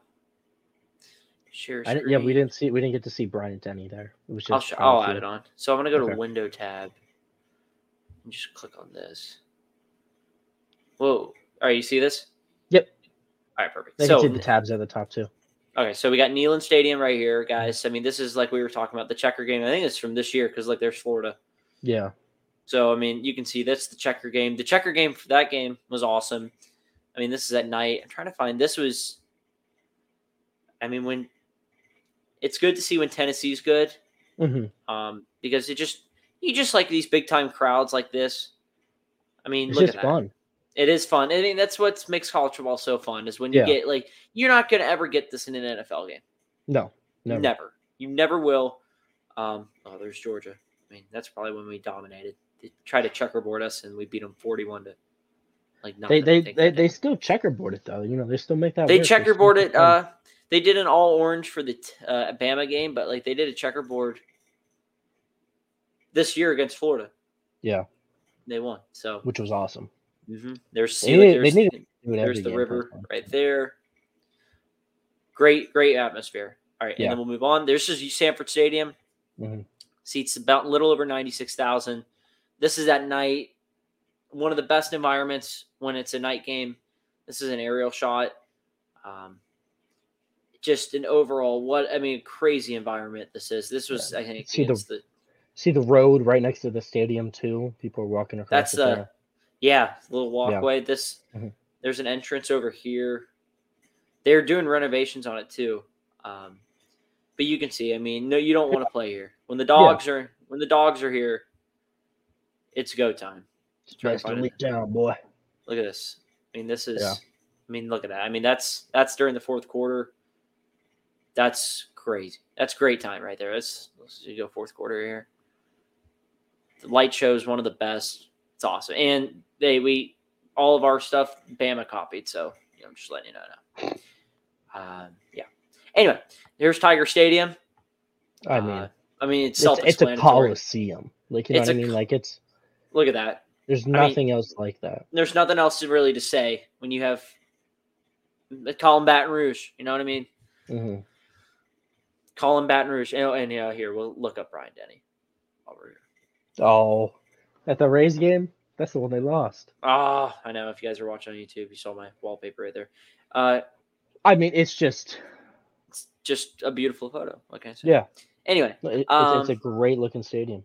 Share I didn't, yeah we didn't see we didn't get to see Bryant Denny there it was just I'll, sh- I'll add it on. So I'm gonna go to Window tab and just click on this. Whoa! All right, you see this? Yep. All right, perfect. they so can see the tabs at the top too okay, so we got Neyland Stadium right here, guys. I mean, this is like we were talking about the checker game. I think it's from this year because like there's Florida. yeah So I mean, you can see that's the checker game. The checker game for that game was awesome. I mean, this is at night. I'm trying to find this was. I mean, when it's good to see when Tennessee's good, hmm um, because it just you just like these big time crowds like this. I mean, it's look at that. fun It is fun. I mean, that's what makes college football so fun is when you Yeah. get like you're not gonna ever get this in an NFL game. no never. Never. You never will. Um, oh, there's Georgia. I mean, that's probably when we dominated. They tried to checkerboard us, and we beat them forty-one to like They nothing. I they they, they still checkerboard it though. You know, they still make that. they checkerboard it. Uh, they did an all orange for the uh, Bama game, but like they did a checkerboard this year against Florida. Yeah. they won. So which was awesome. hmm there's They need- they there's, need to Do it there's the river right there. Great, great atmosphere. All right, Yeah. and then we'll move on. There's just Sanford Stadium. Mhm. Seats about a little over ninety six thousand. This is at night. One of the best environments when it's a night game. This is an aerial shot. Um, just an overall what I mean, crazy environment. This is. This was Yeah. I think See the- the See the road right next to the stadium too. People are walking across. That's the there. yeah, little walkway. This Mhm. there's an entrance over here. They're doing renovations on it too. Um, but you can see, I mean, no, you don't want to play here. When the dogs are when the dogs are here, it's go time. It's try to best it. down, boy. Look at this. I mean, this is Yeah. I mean, look at that. I mean, that's that's during the fourth quarter. That's crazy. That's great time right there. Let's let's go fourth quarter here. The light show is one of the best. It's awesome, and they we all of our stuff Bama copied. So you know, I'm just letting you know now. Um, yeah. Anyway, here's Tiger Stadium. I mean, Uh, I mean, it's it's, it's a self-explanatory. coliseum. Like you know It's what I mean? Like it's Look at that. there's mean- nothing else like that. There's nothing else to really to say when you have call them Baton Rouge. You know what I mean? hmm Call him Baton Rouge. And, and yeah, here we'll look up Bryant Denny over here. Oh, at the Rays game, that's the one they lost. Ah, I know. If you guys are watching on YouTube, you saw my wallpaper right there. Uh, I mean, it's just it's just a beautiful photo. Like I said. yeah, Anyway, it, it's, Um, it's a great looking stadium.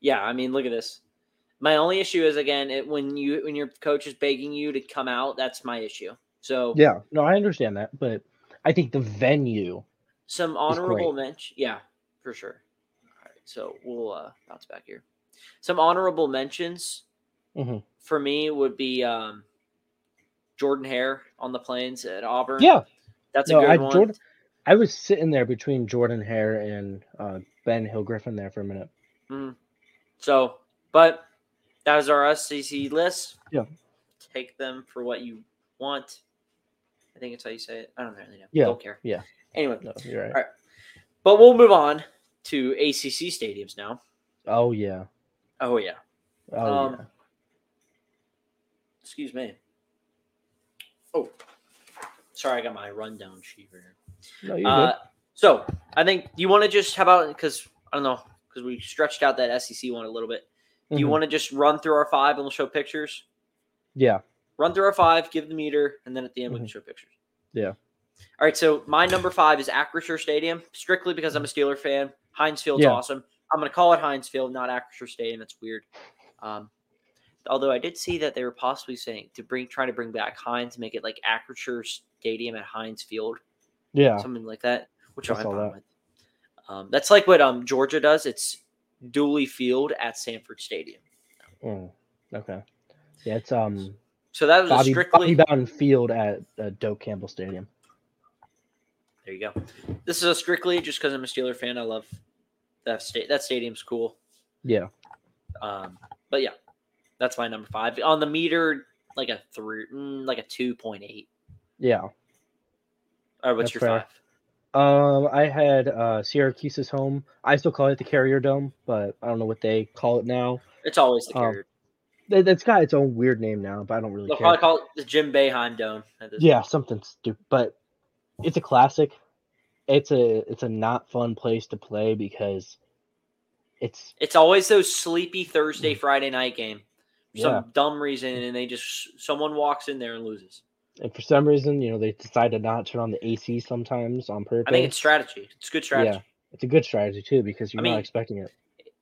Yeah. I mean, look at this. My only issue is again it, when you when your coach is begging you to come out. That's my issue. So Yeah, no, I understand that, but I think the venue. some honorable mention. Yeah, for sure. All right, so we'll uh, bounce back here. Some honorable mentions Mhm. for me would be um, Jordan Hare on the plains at Auburn. Yeah, that's a no, good I one. Jordan. I was sitting there between Jordan Hare and uh, Ben Hill Griffin there for a minute. Mhm. So, but that was our SEC list. Yeah. Take them for what you want. I think it's how you say it. I don't really know. Yeah, Don't care. yeah. Anyway, No, you're right. All right. but we'll move on to ACC stadiums now. Oh yeah. Oh yeah. Oh Um, yeah. Excuse me. Oh, sorry, I got my rundown sheet here. No, you're Uh, so I think you want to just how about because I don't know because we stretched out that SEC one a little bit. Do you Mhm. want to just run through our five and we'll show pictures? Yeah. Run through our five, give the meter, and then at the end we can show pictures. Mm-hmm. Yeah. All right. So my number five is Acrisure Stadium, strictly because I'm a Steeler fan. Heinz Field's Yeah. awesome. I'm going to call it Heinz Field, not Acrisure Stadium. It's weird. Um, although I did see that they were possibly saying to bring, trying to bring back Heinz, make it like Acrisure Stadium at Heinz Field, Yeah. something like that, which I I'm fine with. Um, that's like what um Georgia does. It's Dooley Field at Sanford Stadium. Mm, okay. Yeah, it's um So that was a Bobby, strictly. Bobby Bowden Field at uh, Doak Campbell Stadium. There you go. This is a strictly just because I'm a Steeler fan. I love that state. That stadium's cool. Yeah. Um, but yeah, that's my number five on the meter. Like a three, mm, like a two point eight. Yeah. All right, what's That's your fair. five? Um, I had uh Syracuse's home. I still call it the Carrier Dome, but I don't know what they call it now. It's always the Um, carrier. It, it's got its own weird name now, but I don't really They'll care. probably call it the Jim Boeheim Dome. Yeah, something stupid, but it's a classic. It's a it's a not fun place to play because it's It's always those sleepy Thursday, Friday night game. For some Mm. dumb reason, and they just someone walks in there and loses. And for some reason, you know, they decide to not turn on the AC sometimes on purpose. I think it's strategy. It's good strategy. Yeah, it's a good strategy too because you're I mean, not expecting it.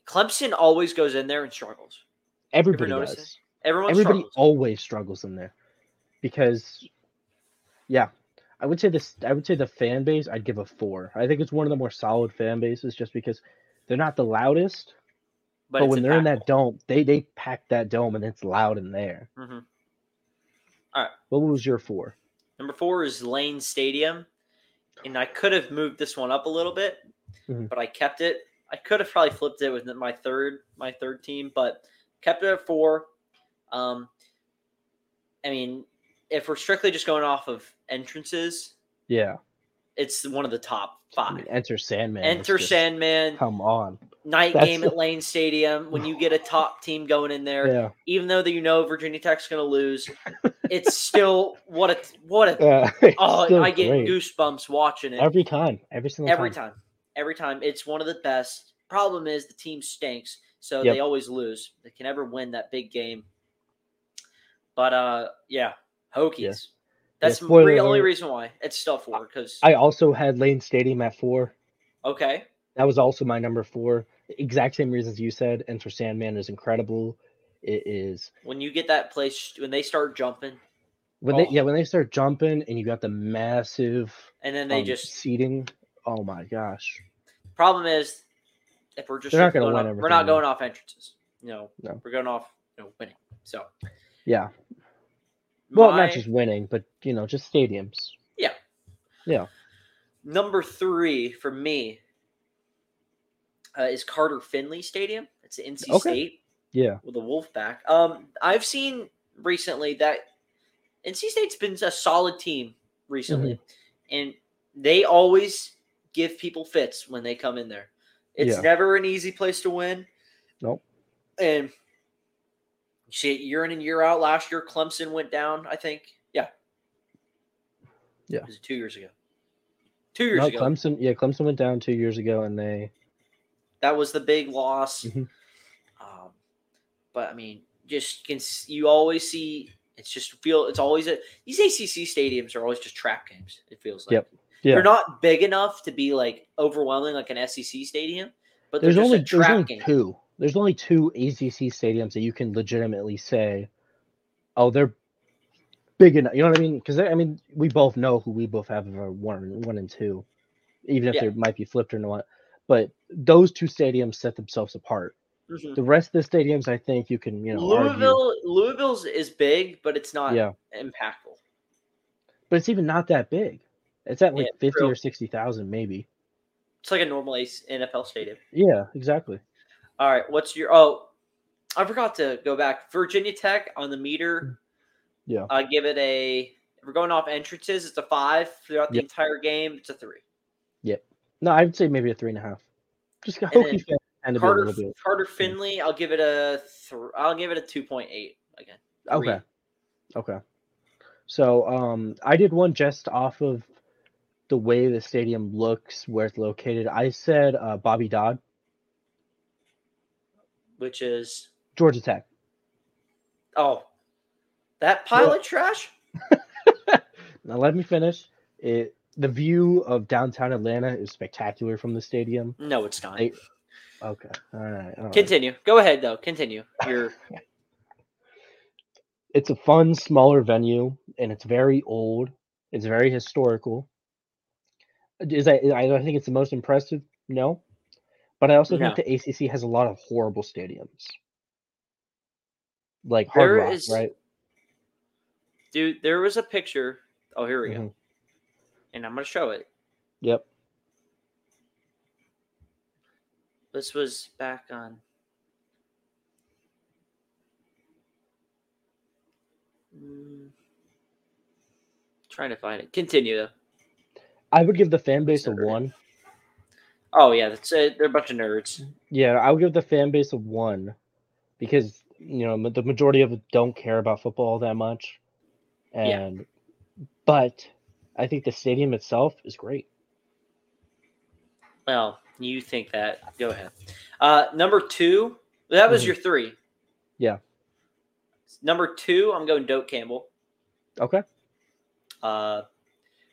Clemson always goes in there and struggles. Everybody does. Everyone Everybody struggles. always struggles in there because, yeah, I would say this. I would say the fan base. I'd give a four. I think it's one of the more solid fan bases just because they're not the loudest, but, it's when they're in that dome, they they pack that dome and it's loud in there. Mm-hmm. Mhm. What was your four? Number four is Lane Stadium, and I could have moved this one up a little bit, Mhm. but I kept it. I could have probably flipped it with my third my third team, but kept it at four. Um, I mean, if we're strictly just going off of entrances, Yeah. it's one of the top five. enter Sandman. Enter Sandman, Come on. Night That's game at Lane Stadium. When you get a top team going in there, Yeah. even though that you know Virginia Tech's going to lose, it's still what a what a Yeah. oh I get great. goosebumps watching it every time. Every single every time. time. Every time. It's one of the best. Problem is the team stinks, so Yep. they always lose. They can never win that big game. But uh yeah, Hokies. That's the re- only reason why it's still four because I also had Lane Stadium at four. okay. That was also my number four. Exact same reasons you said. Enter Sandman is incredible. It is When you get that place when they start jumping when they Oh. yeah when they start jumping and you got the massive and then they um, just seating. Oh my gosh. problem is if we're just They're not gonna going win off- we're not going off entrances. No, No. we're going off you know, winning. So Yeah. Well, my not just winning, but you know, just stadiums. Yeah. Yeah. Number three for me uh, is Carter Finley Stadium. It's NC Okay. State. Yeah. with the Wolfpack. Um, I've seen recently that NC State's been a solid team recently, Mm-hmm. and they always give people fits when they come in there. It's Yeah. never an easy place to win. Nope. And you see it year in and year out. Last year, Clemson went down. I think, yeah, Yeah. was two years ago? Two years No, ago. Clemson. Yeah, Clemson went down two years ago, and they. That was the big loss. Mhm. Um, but I mean, just can you always see it's just feel it's always a these ACC stadiums are always just trap games. It feels like Yep. Yeah. they're not big enough to be like overwhelming like an SEC stadium, but There's just only a there's trap only game. two. There's only two ACC stadiums that you can legitimately say, oh, they're big enough. You know what I mean? Because I mean, we both know who we both have are one, one and two, even if Yeah. they might be flipped or not. But those two stadiums set themselves apart. Mhm. The rest of the stadiums, I think you can, you know, argue. Louisville, Louisville's is big, but it's not Yeah, impactful. but it's even not that big. It's at like Yeah, fifty true. or sixty thousand, maybe. It's like a normal NFL stadium. Yeah, exactly. All right, what's your? Oh, I forgot to go back. Virginia Tech on the meter. Yeah. I give it a. We're going off entrances, it's a five throughout the entire game. It's a three. No, I'd say maybe a three and a half. Just then Hokie fan to be a Carter little bit. Carter Finley, I'll give it a. Th- I'll give it a two point eight again. three. Okay. Okay. So um I did one just off of the way the stadium looks, where it's located. I said uh, Bobby Dodd, Which is Georgia Tech. oh, that pilot trash. Now let me finish. It the view of downtown Atlanta is spectacular from the stadium. No, it's not. They- Okay. All right. all right. Continue. Go ahead though. Continue. You're It's a fun, smaller venue, and it's very old. It's very historical. Is I I think it's the most impressive? No. But I also No. think the ACC has a lot of horrible stadiums. Like Hard There Rock, is- right? dude. There was a picture. Oh, here we go. Mm-hmm. And I'm gonna show it. Yep. This was back on. Mm, trying to find it. Continue though. I would give the fan base a one. Oh yeah, that's it. They're a bunch of nerds. Yeah, I would give the fan base a one because you know the majority of it don't care about football that much, Yeah. and but I think the stadium itself is great. Well, you think that? Go ahead. Uh, number two. That was Mhm. your three. Yeah. Number two, I'm going Doak Campbell. Okay. Uh,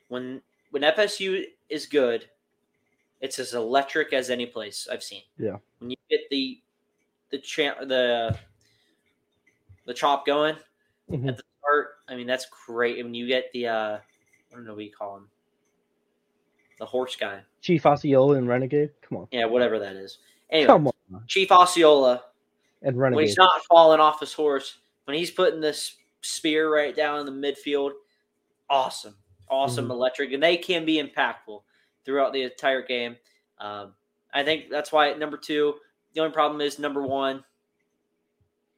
when when FSU is good, it's as electric as any place I've seen. Yeah. When you get the the champ the the chop going Mhm. at the start, I mean that's great. And when you get the uh, I don't know what you call him, the horse guy. Chief Osceola and Renegade. Come on. Yeah, whatever that is. Anyway, Come on. Chief Osceola And Renegade. when he's not falling off his horse, when he's putting this spear right down in the midfield, awesome, awesome, Mhm. electric, and they can be impactful throughout the entire game. Um, I think that's why number two. The only problem is number one.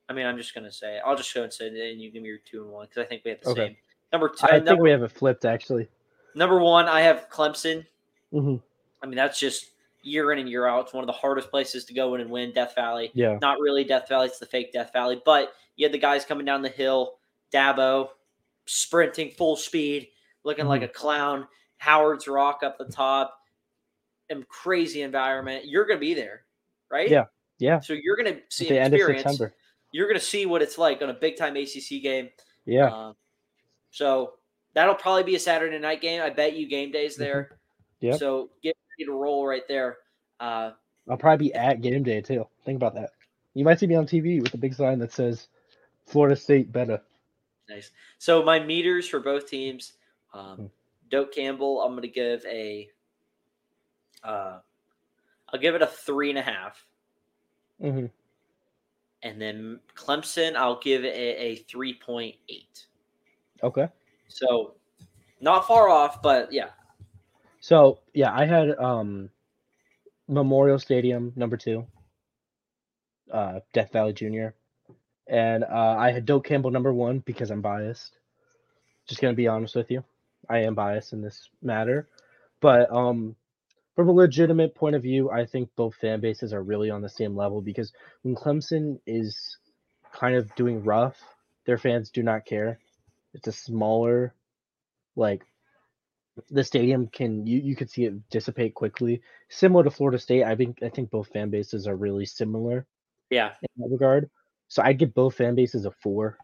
I mean, I'm just gonna say. I'll just go and say it, and you give me your two and one because I think we have the Okay. same. Number two. I think number, we have it flipped actually. number one, I have Clemson. hmm I mean, that's just year in and year out. It's one of the hardest places to go in and win. Death Valley. Yeah. Not really Death Valley. It's the fake Death Valley. But you had the guys coming down the hill, Dabo, sprinting full speed, looking like a clown. Howard's Rock up the top, and crazy environment. You're going to be there, right? Yeah. Yeah. So you're going to see At the end of experience. September. You're going to see what it's like on a big time ACC game. Yeah. Um, so that'll probably be a Saturday night game. I bet you game days there. Mm-hmm. Yep. So get ready to roll right there. Uh, I'll probably be at game day too. Think about that. You might see me on TV with a big sign that says Florida State better. Nice. So my meters for both teams, Hmm. um, Doak Campbell, I'm going to give a, uh, I'll give it a three and a half, hmm and then Clemson, I'll give it a, a three point eight. Okay. So not far off, but yeah, So yeah, I had um Memorial Stadium number two, uh, Death Valley Junior, and uh, I had Doak Campbell number one because I'm biased. Just gonna be honest with you, I am biased in this matter, but um, from a legitimate point of view, I think both fan bases are really on the same level because when Clemson is kind of doing rough, their fans do not care. It's a smaller, like the stadium can you, you could see it dissipate quickly. Similar to Florida State, I think I think both fan bases are really similar yeah. in that regard. So I'd give both fan bases a four.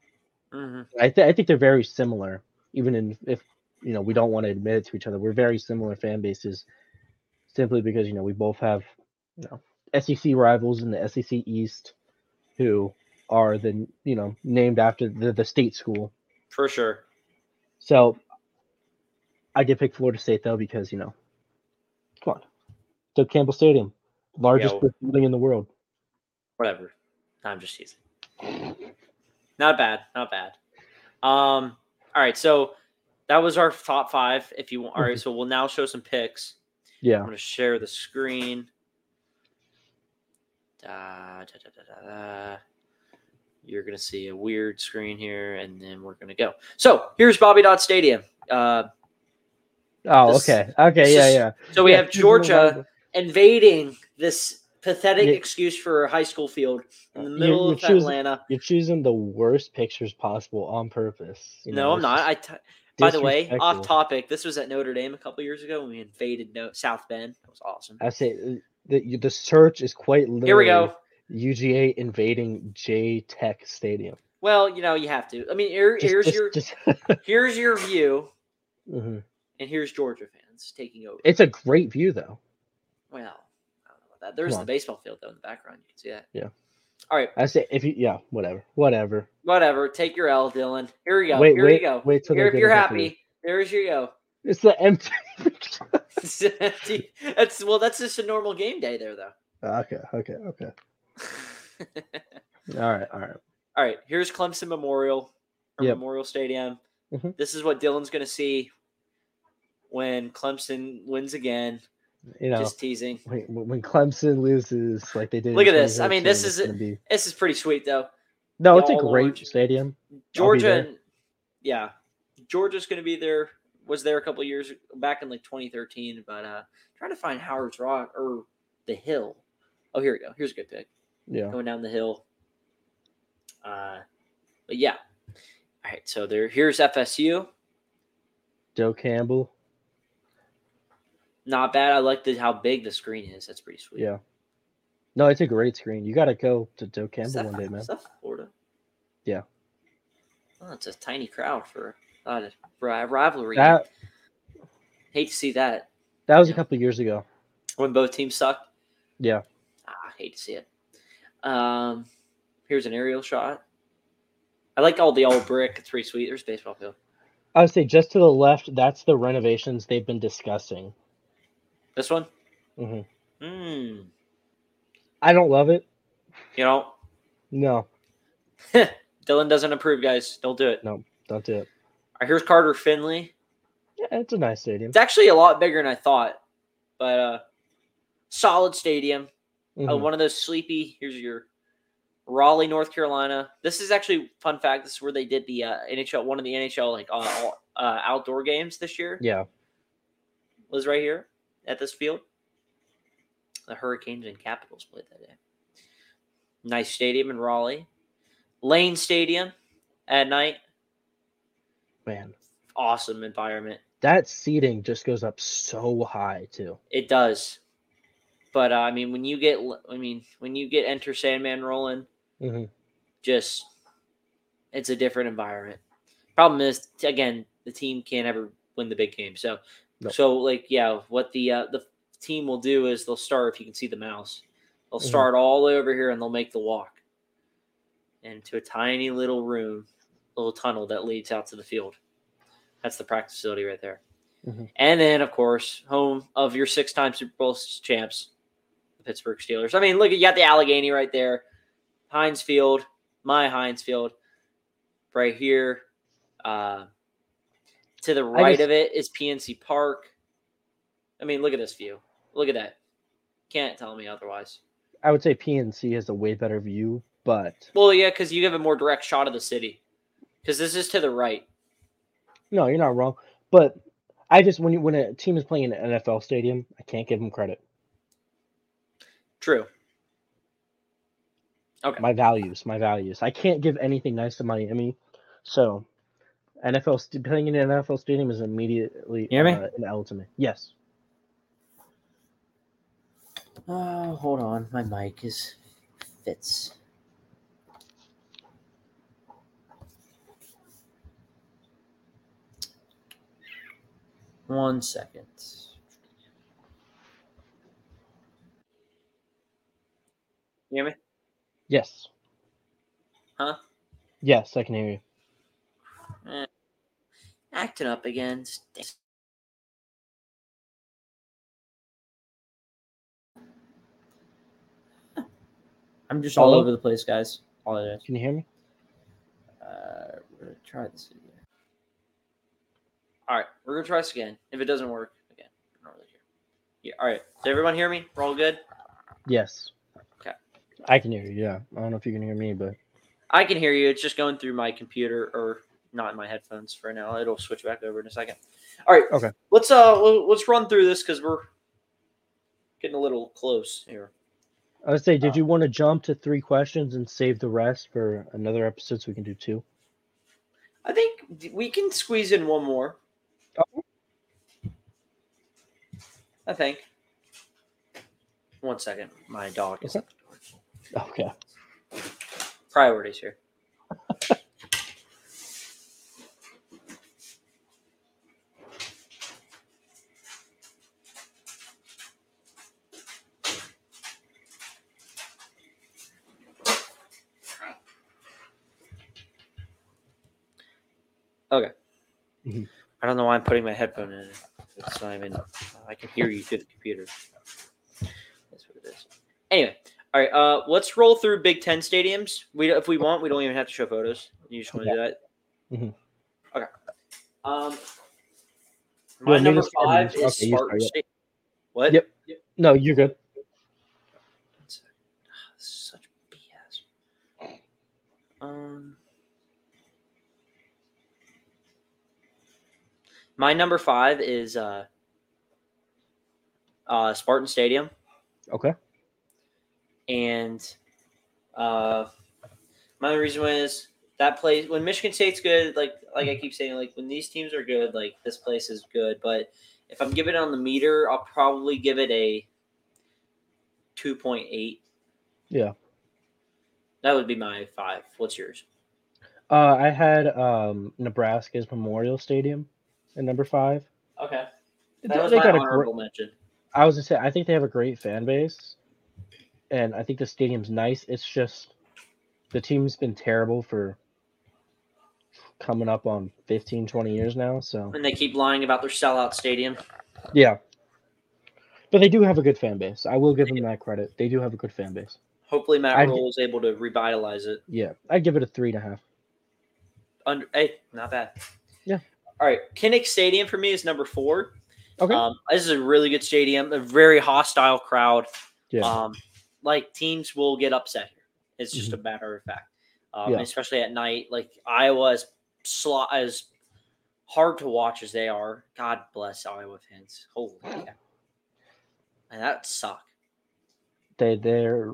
hmm I, th- I think they're very similar, even in if you know we don't want to admit it to each other. We're very similar fan bases, simply because you know we both have you know SEC rivals in the SEC East, who are the you know named after the the state school. For sure. So I did pick Florida State though because you know, come on, Doak Campbell Stadium, largest Yeah. brick building in the world. Whatever. I'm just teasing. Not bad. Not bad. Um. All right. So that was our top five. If you want. All right. So we'll now show some picks. Yeah. I'm going to share the screen. Da, da, da, da, da, da. You're going to see a weird screen here, and then we're going to go. So here's Bobby Dodd Stadium. Uh, Oh, This- okay, okay, yeah, is- yeah. so we Yeah, have Georgia invading this pathetic Yeah. excuse for a high school field in the You- middle you of choose- Atlanta. You're choosing the worst pictures possible on purpose. you No, know, I'm not. I t- by the way, off topic. This was at Notre Dame a couple years ago when we invaded no- South Bend. That was awesome. I say uh, the the search is quite literally Here we go. UGA invading J Tech Stadium. Well, you know you have to. I mean, here, Just- here's just- your just- here's your view, Mhm. and here's Georgia fans taking over. It's a great view though. well, I don't know about that. There's the baseball field though in the background. You can see that. Yeah. All right. I say if you yeah whatever whatever. Whatever. Take your L, Dylan. Here we go. Wait, Here wait, you go. wait till Here, if you're enough happy, there's your go. It's the empty. it's empty. that's well. That's just a normal game day there, though. okay, okay, okay. All right, all right. All right, here's Clemson Memorial or Yep. Memorial Stadium. Mhm. This is what Dylan's going to see when Clemson wins again. You know, Just teasing. when, when Clemson loses like they did. Look at this. I mean, this is- be This is pretty sweet, though. no, it's a great orange. stadium. Georgia, and yeah, Georgia's going to be there. Was there a couple years back in like 2013, but uh trying to find Howard's Rock or the Hill. Oh, here we go. Here's a good pick. Yeah, going down the hill. Uh, but yeah. All right, so there. Here's FSU. Doak Campbell. Not bad. I like the how big the screen is. That's pretty sweet. Yeah, no, it's a great screen. You got to go to Doak Campbell one day, man. is that Florida? Yeah. Oh, it's a tiny crowd for for a rivalry. That Hate to see that that was a Yeah. couple years ago. when both teams suck. Yeah, Ah, hate to see it. Um, here's an aerial shot. I like all the old brick. It's pretty sweet. There's baseball field. I would say just to the left. That's the renovations they've been discussing. This one. hmm Hmm. I don't love it. You know, No, Dylan doesn't approve, guys. Don't do it. no, don't do it. All right, here's Carter Finley. Yeah, it's a nice stadium. It's actually a lot bigger than I thought, but uh, solid stadium. Uh, Mhm. one of those sleepy. Here's your Raleigh, North Carolina. This is actually fun fact. This is where they did the uh, NHL. One of the NHL like uh, uh, outdoor games this year yeah. was right here at this field. The Hurricanes and Capitals played that day. Nice stadium in Raleigh. Lane Stadium at night. Man, Awesome environment. that seating just goes up so high too. It does. But uh, I mean, when you get, I mean, when you get Enter Sandman rolling, hmm just it's a different environment. Problem is, again, the team can't ever win the big game. So, No. so like, yeah, what the uh, the team will do is they'll start. If you can see the mouse, they'll Mhm. start all the way over here and they'll make the walk into a tiny little room, little tunnel that leads out to the field. That's the practice facility right there. Mhm. And then, of course, home of your six-time Super Bowl champs, Pittsburgh Steelers. I mean, look, at you got the Allegheny right there, Heinz Field, my Heinz Field, right here. Uh, to the right just- of it is PNC Park. I mean, look at this view. Look at that. Can't tell me otherwise. I would say PNC has a way better view, but Well, yeah, because you have a more direct shot of the city. Because this is to the right. no, you're not wrong. But I just when you, when a team is playing in an NFL stadium, I can't give them credit. True. Okay. My values, my values. I can't give anything nice to Miami. So, NFL st- playing in an NFL stadium is immediately You hear me? uh, an L to me. Yes. Oh, hold on. My mic is fits. One second. You hear me? Yes. Huh? Yes, I can hear you. Eh. Acting up again. I'm just all Hello? over the place, guys. All it is. Can you hear me? Uh, we're gonna try this again. All right, we're gonna try this again. If it doesn't work, again, I don't really care. Yeah. All right. Does everyone hear me? We're all good. Yes. I can hear you. Yeah. I don't know if you can hear me, but I can hear you. It's just going through my computer or not in my headphones for now. It'll switch back over in a second. All right. Okay. Let's uh let's run through this because we're getting a little close here. I would say, did Uh, you want to jump to three questions and save the rest for another episode so we can do two? I think we can squeeze in one more. Oh. I think. One second. My dog is Okay. Okay. priorities here. Okay. Mhm. I don't know why I'm putting my headphone in. It's not even. I can hear you through the computer. That's what it is. Anyway, all right. Uh, let's roll through Big Ten stadiums. We, if we want, we don't even have to show photos. You just want to do that. Mhm. Okay. Um, my to number five is you Spartan yep. What? Yep. No, you're good. Is Such BS. Um, my number five is uh, uh, Spartan Stadium, Okay. And uh, my other reason is that place when Michigan State's good. Like like I keep saying, like when these teams are good, like this place is good. But if I'm giving it on the meter, I'll probably give it a two point eight. Yeah. That would be my five. What's yours? Uh, I had um, Nebraska's Memorial Stadium at number five. Okay. That was they my got a great, mention. I was gonna say I think they have a great fan base, and I think the stadium's nice. It's just the team's been terrible for coming up on 15, 20 years now. So And they keep lying about their sellout stadium. yeah, but they do have a good fan base. I will give them that credit. They do have a good fan base. Hopefully Matt Rhule is able to revitalize it. Yeah, I'd give it a three and a half. Under hey, not bad. Yeah. All right. Kinnick Stadium for me is number four. Okay. Um, this is a really good stadium, a very hostile crowd. yeah. Um, like teams will get upset here. It's just a matter of fact, um, Mm-hmm. Yeah. especially at night. Like Iowa is slot as hard to watch as they are. God bless Iowa fans. Holy cow. And that suck. they they're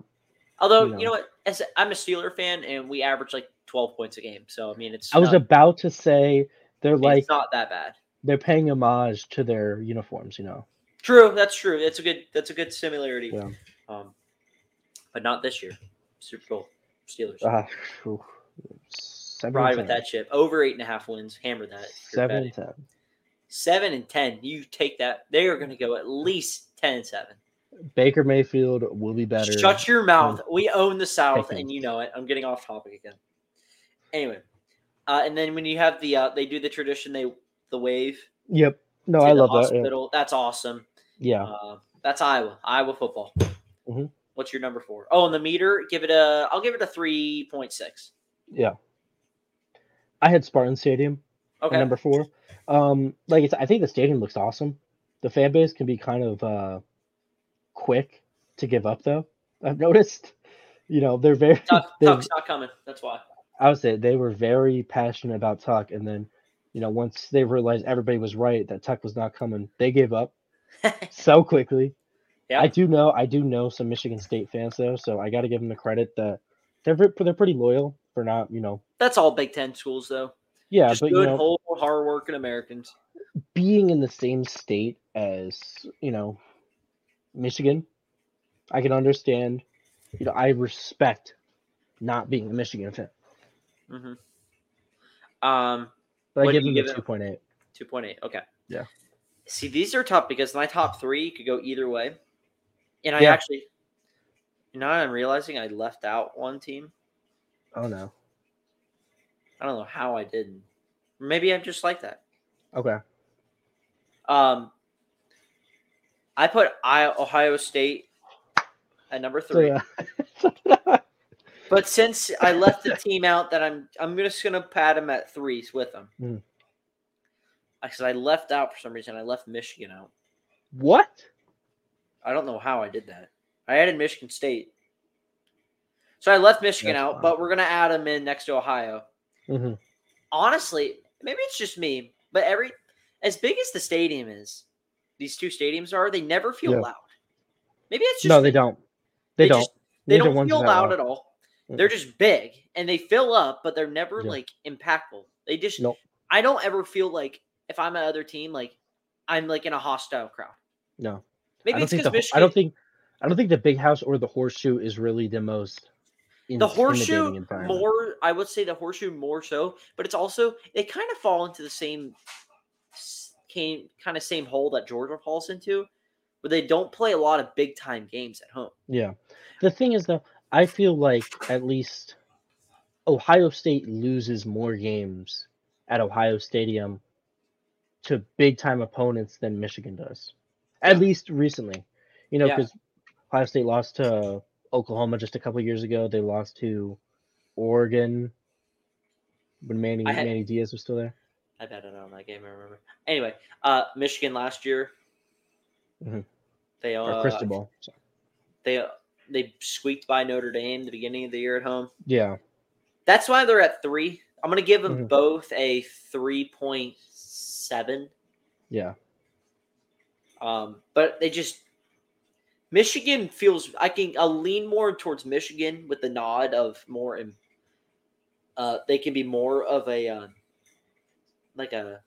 Although You you know, what, as a, I'm a Steeler fan, and we average like 12 points a game. So I mean, it's I was not, about to say they're like not that bad. they're paying homage to their uniforms, you know. True, that's true. That's a good. That's a good similarity. Yeah. Um, but not this year. Super Bowl Steelers. Uh, seven Ride with that chip. Over eight and a half wins. Hammer that. Seven and ten. Seven and ten. You take that. They are going to go at least ten and seven. Baker Mayfield will be better. Shut your mouth. We own the South, and you know it. I'm getting off topic again. Anyway, uh, and then when you have the uh, they do the tradition they the wave. Yep. No, I love that. yeah. That's awesome. Yeah. Uh, that's Iowa. Iowa football. Mhm. What's your number four? Oh, and the meter. Give it a. I'll give it a three point six. Yeah. I had Spartan Stadium Okay. number four. Um, like it's, I think the stadium looks awesome. The fan base can be kind of uh, quick to give up, though. I've noticed. You know, they're very. Tuck, they're- Tuck's not coming. That's why. I would say they were very passionate about Tuck, and then, you know, once they realized everybody was right that Tuck was not coming, they gave up so quickly. Yeah. I do know, I do know some Michigan State fans though, so I got to give them the credit that they're they're pretty loyal for not, you know, That's all Big Ten schools, though. yeah, Just but good, you know, whole, hard-working Americans. being in the same state as you know Michigan, I can understand. You know, I respect not being a Michigan fan, Mm-hmm. Um, but I give them the give it? two point eight. two point eight. Okay. Yeah. See, these are tough because my top three could go either way, and I Yeah. actually, you know, I'm realizing I left out one team. Oh no. I don't know how I didn't. Maybe I'm just like that. Okay. Um, I put I, Ohio State at number So three, yeah. but since I left the team out, that I'm I'm just gonna pat them at threes with them. Mm. Because I left out for some reason. I left Michigan out. what? I don't know how I did that. I added Michigan State. So I left Michigan That's out, fine. but we're gonna add them in next to Ohio. hmm Honestly, maybe it's just me, but every as big as the stadium is, these two stadiums are, they never feel Yeah. loud. Maybe it's just No, they don't. They, don't. just- they Neither don't feel that loud at all. Mm. They're just big and they fill up, but they're never Yeah. like impactful. They just Nope. I don't ever feel like if I'm another team, like I'm like in a hostile crowd. No. Maybe I don't think the, Michigan. I don't think I don't think the big house or the horseshoe is really the most the horseshoe more i would say the horseshoe more so but it's also they kind of fall into the same came kind of same hole that georgia falls into where they don't play a lot of big time games at home Yeah. The thing is though, I feel like at least Ohio State loses more games at Ohio Stadium to big time opponents than Michigan does. At least recently. You know, Yeah. because Ohio State lost to Oklahoma just a couple years ago. They lost to Oregon when Manny had- Manny Diaz was still there. i bet it on that game i remember anyway uh michigan last year Mhm. they Or uh, Cristobal. So, they they squeaked by notre dame the beginning of the year at home yeah. that's why they're at three i'm gonna give them Mhm. both a 3.7 Yeah. Um, but they just Michigan feels I can I'll lean more towards Michigan with the nod of more uh they can be more of a uh, like a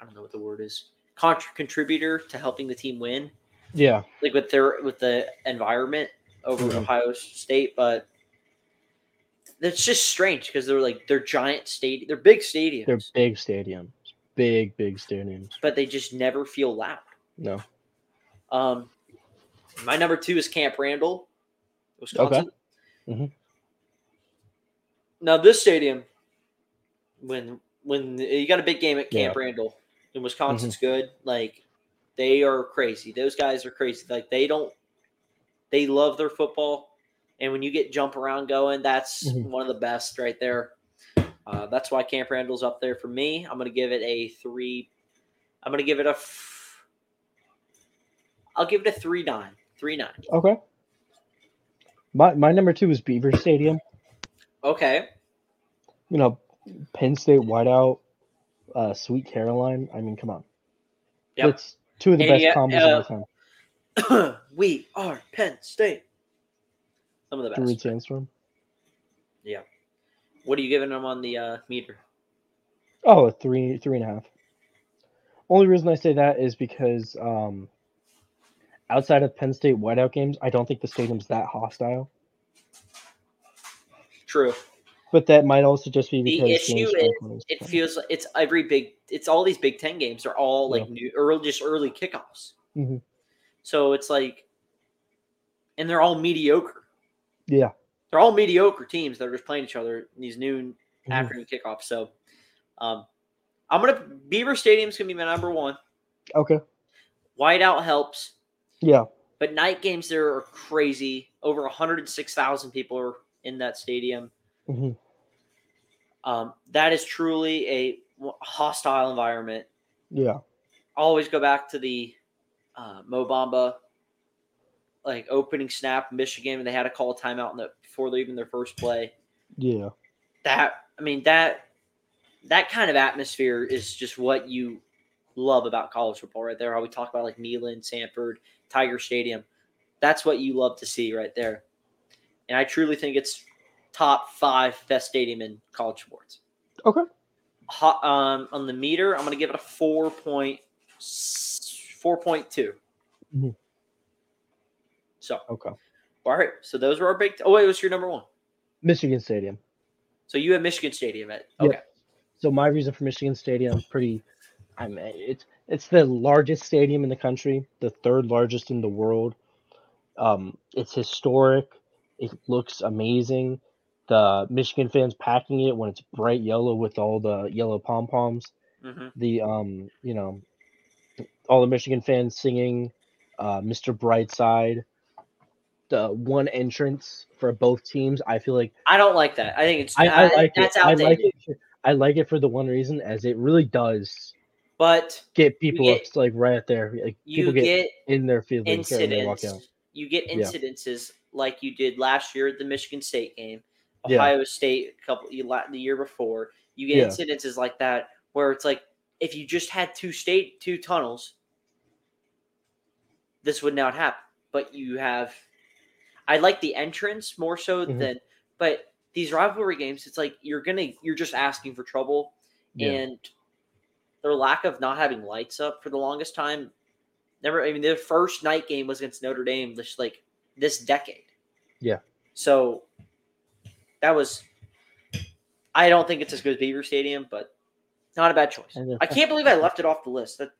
I don't know what the word is contra- contributor to helping the team win Yeah. like with their with the environment over Mhm. Ohio State but that's just strange because they're like they're giant stadium they're big stadiums They're big stadiums. Big, big stadiums. but they just never feel loud No. Um, my number two is Camp Randall, Wisconsin. Mhm. Now this stadium, when when you got a big game at Camp Yeah. Randall, and Wisconsin's good, like they are crazy. Those guys are crazy. Like they don't, they love their football, and when you get jump around going, that's Mhm. one of the best right there. Uh, that's why Camp Randall's up there for me. I'm gonna give it a three. I'm gonna give it a. F- I'll give it a three nine. Three nine. Okay. My my number two is Beaver Stadium. Okay. You know, Penn State whiteout, uh, Sweet Caroline. I mean, come on. Yep. It's two of the And best combos uh, of all time. we are Penn State. Some of the To read best. Yeah. What are you giving them on the uh, meter? Oh, a three three and a half. Only reason I say that is because um, outside of Penn State whiteout games, I don't think the stadium's that hostile. True. But that might also just be because The because issue is It feels like it's every big. It's all these Big Ten games are all like Yeah. new, early, just early kickoffs. Mhm. So it's like, and they're all mediocre. yeah. They're all mediocre teams that are just playing each other in these noon Mhm. afternoon kickoffs. So, um, I'm gonna Beaver Stadium's gonna be my number one. Okay. Whiteout helps, Yeah. but night games there are crazy. Over 106,000 people are in that stadium. hmm Um, that is truly a hostile environment. Yeah. always go back to the uh, Mobamba like opening snap Michigan and they had to call a timeout in the, before even their first play. Yeah. That I mean that that kind of atmosphere is just what you love about college football right there. How we talk about like Neyland, Sanford, Tiger Stadium. That's what you love to see right there. And I truly think it's top five best stadium in college sports. Okay. Hot, um, on the meter, I'm going to give it a four point four point two. Mhm. So, Okay. all right. So those were our big. oh wait, what's your number one? Michigan Stadium. So you have Michigan Stadium at Yep. okay. So my reason for Michigan Stadium, is pretty, I mean, it's it's the largest stadium in the country, the third largest in the world. Um, it's historic. It looks amazing. The Michigan fans packing it when it's bright yellow with all the yellow pom poms. hmm The um, you know, all the Michigan fans singing, uh, Mr. Brightside. The one entrance for both teams, I feel like I don't like that. I think it's I, I uh, like that's it. I like it. I like it for the one reason, as it really does But get people get- up, like right there. Like you people get, get in their field when they walk out. incidents. You get Yeah. incidences like you did last year at the Michigan State game, Yeah. Ohio State a couple the year before. You get Yeah. incidences like that where it's like if you just had two state two tunnels, this would not happen. But you have, I like the entrance more so Mhm. than. But these rivalry games, it's like you're gonna you're just asking for trouble, Yeah. and their lack of not having lights up for the longest time. Never, I mean, their first night game was against Notre Dame, just like this decade. Yeah. So that was. I don't think it's as good as Beaver Stadium, but not a bad choice. I can't believe I left it off the list. That,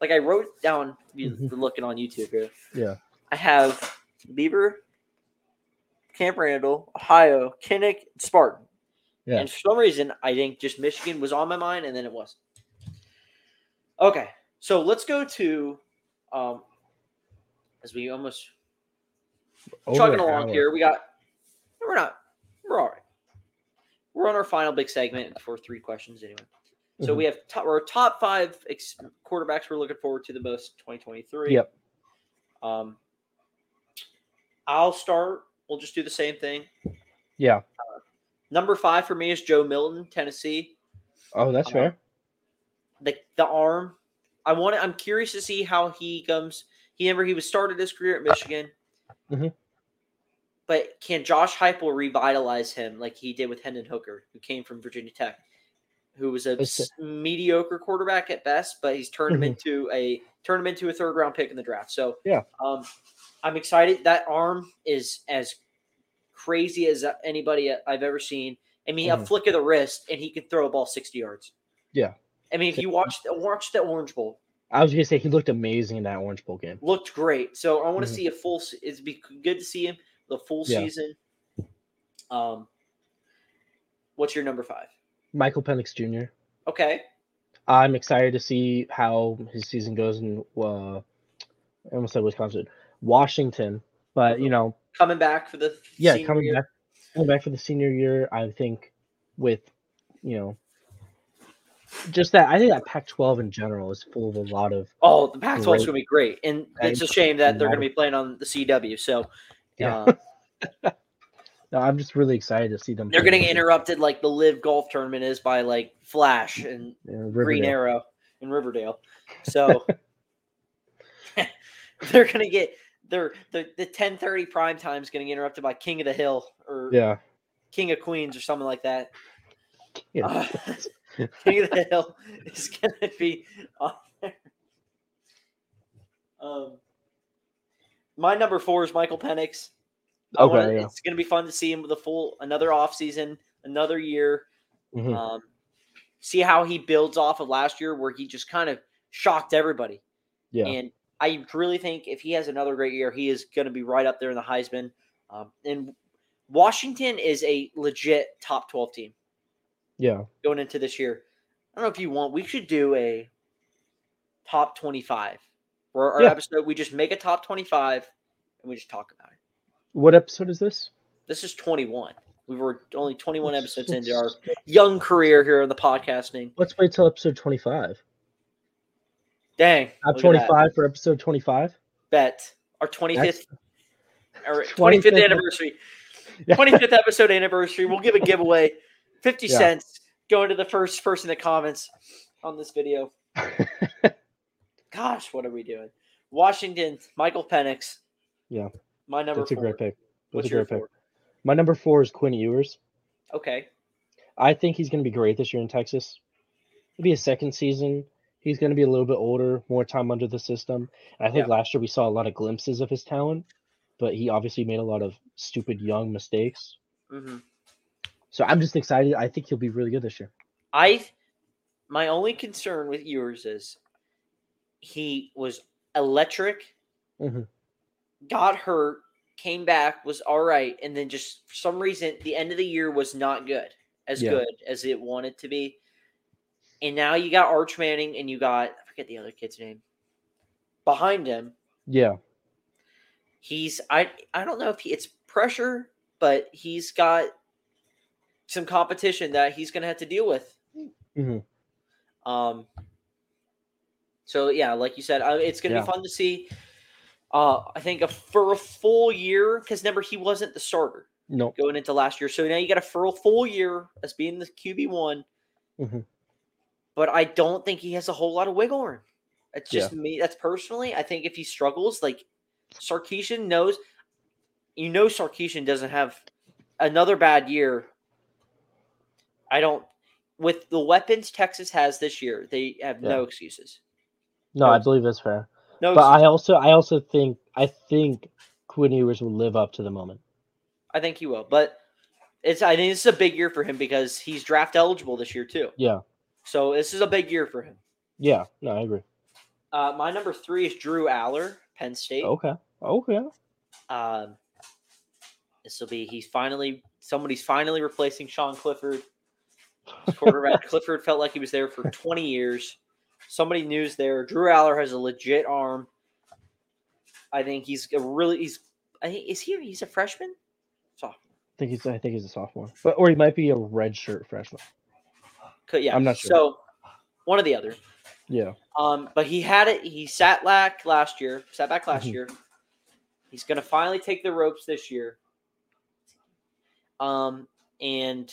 like I wrote down. Mhm. looking on YouTube here. Yeah. I have Beaver, Camp Randall, Ohio, Kinnick, Spartan. Yeah. And for some reason, I think just Michigan was on my mind, and then it wasn't. Okay, so let's go to, um, as we almost Over chugging along hour. here. We got, we're not, we're all right. We're on our final big segment for three questions anyway. So Mhm. we have top, our top five ex- quarterbacks we're looking forward to the most 2023. Yep. Um, I'll start. We'll just do the same thing. Yeah. Number five for me is Joe Milton, Tennessee. Oh, that's Uh, fair. The the arm. I want. to I'm curious to see how he comes. He remember he was started his career at Michigan. Mhm. But can Josh Heupel revitalize him like he did with Hendon Hooker, who came from Virginia Tech, who was a mediocre quarterback at best, but he's turned him Mhm. into a turned him into a third round pick in the draft. So Yeah. um, I'm excited. That arm is as crazy as anybody I've ever seen. I mean, a Mhm. flick of the wrist, and he could throw a ball 60 yards. Yeah. I mean, if you watch watch the Orange Bowl, I was gonna say he looked amazing in that Orange Bowl game. looked great. So I want to Mhm. see a full. It's be good to see him the full Yeah. season. Um, what's your number five? Michael Penix Jr. Okay, I'm excited to see how his season goes in. Uh, I almost said Wisconsin, Washington, but you know, coming back for the yeah, senior coming year. back, coming back for the senior year. I think with, you know, just that I think that Pac-12 in general is full of a lot of Oh, the Pac-12 is going to be great, and it's a shame that they're going to be playing on the CW. So, Yeah. uh, no, I'm just really excited to see them. they're getting interrupted like the LIV Golf Tournament is by like Flash and Yeah, Green Arrow in Riverdale. So they're going to get their the the 10:30 prime time is going to get interrupted by King of the Hill or Yeah. King of Queens or something like that. Yeah. Uh, King of the Hill is going to be on there. Um, my number four is Michael Penix. I Okay, wanna- yeah. It's going to be fun to see him with a full another off season, another year. Mhm. Um, see how he builds off of last year, where he just kind of shocked everybody. Yeah. And I really think if he has another great year, he is going to be right up there in the Heisman. Um, and Washington is a legit top 12 team Yeah. going into this year. I don't know if you want, we should do a top 25 for our Yeah. episode. We just make a top 25 and we just talk about it. What episode is this? This is 21. We were only 21 episodes into our young career here in the podcasting. Let's wait till episode 25. Dang. Top look 25 for episode 25. Bet. Our 25th or 25th, 25th anniversary. 25th episode anniversary. We'll give a giveaway. 50 Yeah. cents going to the first person that comments on this video. Gosh, what are we doing? Washington, Michael Penix. Yeah. My number That's a great pick. That's What's a your great pick. four? My number four is Quinn Ewers. Okay. I think he's going to be great this year in Texas. It'll be his second season. He's going to be a little bit older, more time under the system. And I think Yeah. last year we saw a lot of glimpses of his talent, but he obviously made a lot of stupid young mistakes. hmm So I'm just excited. I think he'll be really good this year. I, my only concern with yours is he was electric, Mhm. got hurt, came back, was all right, and then just for some reason the end of the year was not good, as Yeah. good as it wanted to be. And now you got Arch Manning and you got I forget the other kid's name behind him. Yeah. He's I I don't know if he, it's pressure, but he's got some competition that he's going to have to deal with. Mhm. Um. So yeah, like you said, uh, it's going to Yeah. be fun to see. Uh, I think a, for a full year because remember he wasn't the starter No. going into last year, so now you got a for a full year as being the QB one. Mhm. But I don't think he has a whole lot of wiggle room. It's Yeah. just me. That's personally. I think if he struggles, like Sarkisian knows, you know, Sarkisian doesn't have another bad year. I don't. With the weapons Texas has this year, they have no excuses. No, I No. believe that's fair. No, But I also I also think I think Quinn Ewers will live up to the moment. I think he will. But it's I think this is a big year for him because he's draft eligible this year too. Yeah. So this is a big year for him. Yeah. No, I agree. Uh, my number three is Drew Allar, Penn State. Okay. Okay. Um, this will be he's finally somebody's finally replacing Sean Clifford. Quarterback Clifford felt like he was there for 20 years. Somebody new's there. Drew Allar has a legit arm. I think he's a really he's. I think is he he's a freshman. Sophomore. I think he's I think he's a sophomore. But or he might be a redshirt freshman. Yeah, I'm not sure. So one or the other. Yeah. Um, but he had it. He sat back last year. Sat back last Mhm. year. He's going to finally take the ropes this year. Um, and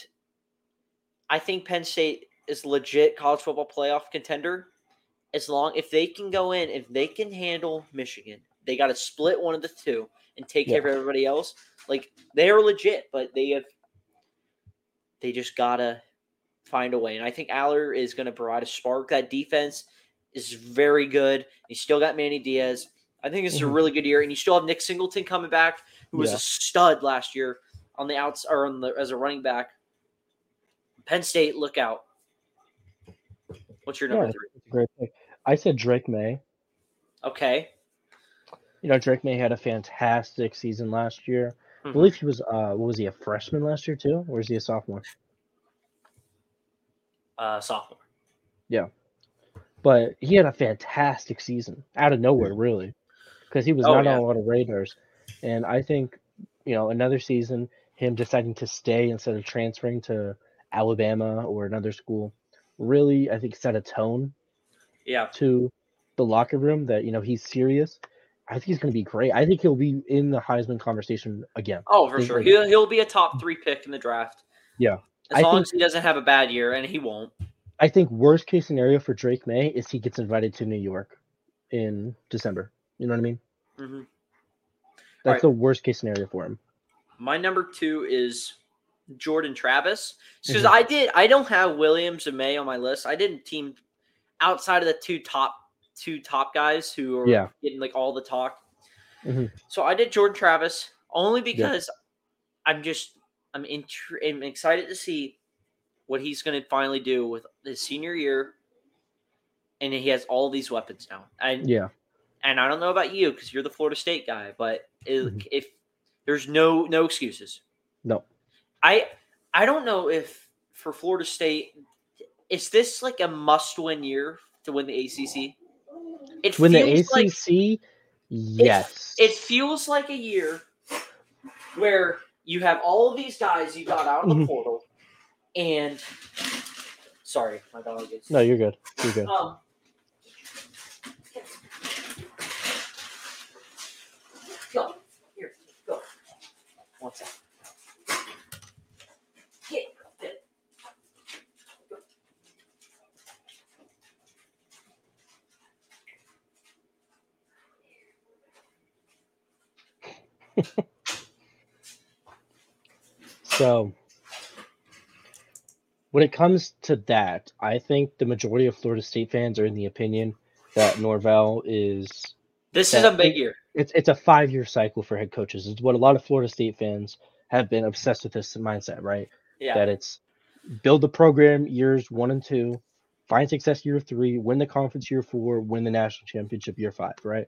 I think Penn State is legit college football playoff contender. As long if they can go in, if they can handle Michigan, they got to split one of the two and take care of everybody else. Like they are legit, but they have they just gotta find a way. And I think Allar is going to provide a spark. That defense is very good. You still got Manny Diaz. I think this is a Mhm. really good year, and you still have Nick Singleton coming back, who was Yeah. a stud last year on the outs or on the as a running back. Penn State, look out. What's your number Yeah. three? Great pick. I said Drake Maye. Okay. You know, Drake Maye had a fantastic season last year. I Mhm. believe he was uh what was he a freshman last year too? Or is he a sophomore? Uh, sophomore. Yeah. But he had a fantastic season out of nowhere, really, because he was Oh, not yeah. on a lot of radars. And I think, you know, another season, him deciding to stay instead of transferring to Alabama or another school really, I think, set a tone Yeah. to the locker room that you know he's serious. I think he's going to be great. I think he'll be in the Heisman conversation again. Oh, for sure. like- He'll he'll be a top three pick in the draft. Yeah. As I long think- as he doesn't have a bad year, and he won't. I think worst case scenario for Drake Maye is he gets invited to New York in December. You know what I mean? Mm-hmm. That's right. the worst case scenario for him. My number two is Jordan Travis. Because Mhm. I did, I don't have Williams and Maye on my list. I didn't team outside of the two top two top guys who are Yeah. getting like all the talk. Mhm. So I did Jordan Travis only because I'm just I'm intr- I'm excited to see what he's going to finally do with his senior year, and he has all these weapons now. And Yeah. and I don't know about you because you're the Florida State guy, but Mhm. if there's no no excuses, No. I I don't know if for Florida State is this like a must-win year to win the ACC. It When the feels like ACC, yes. it feels like a year where you have all of these guys you got out of the Mhm. portal, and sorry, my dog is no, you're good. You're good. um, go. Here, go. One second. So when it comes to that, I think the majority of Florida State fans are in the opinion that Norvell is This is a big year. it's it's a five year cycle for head coaches. It's what a lot of Florida State fans have been obsessed with this mindset, right? Yeah. That it's build the program years one and two, find success year three, win the conference year four, win the national championship year five, right?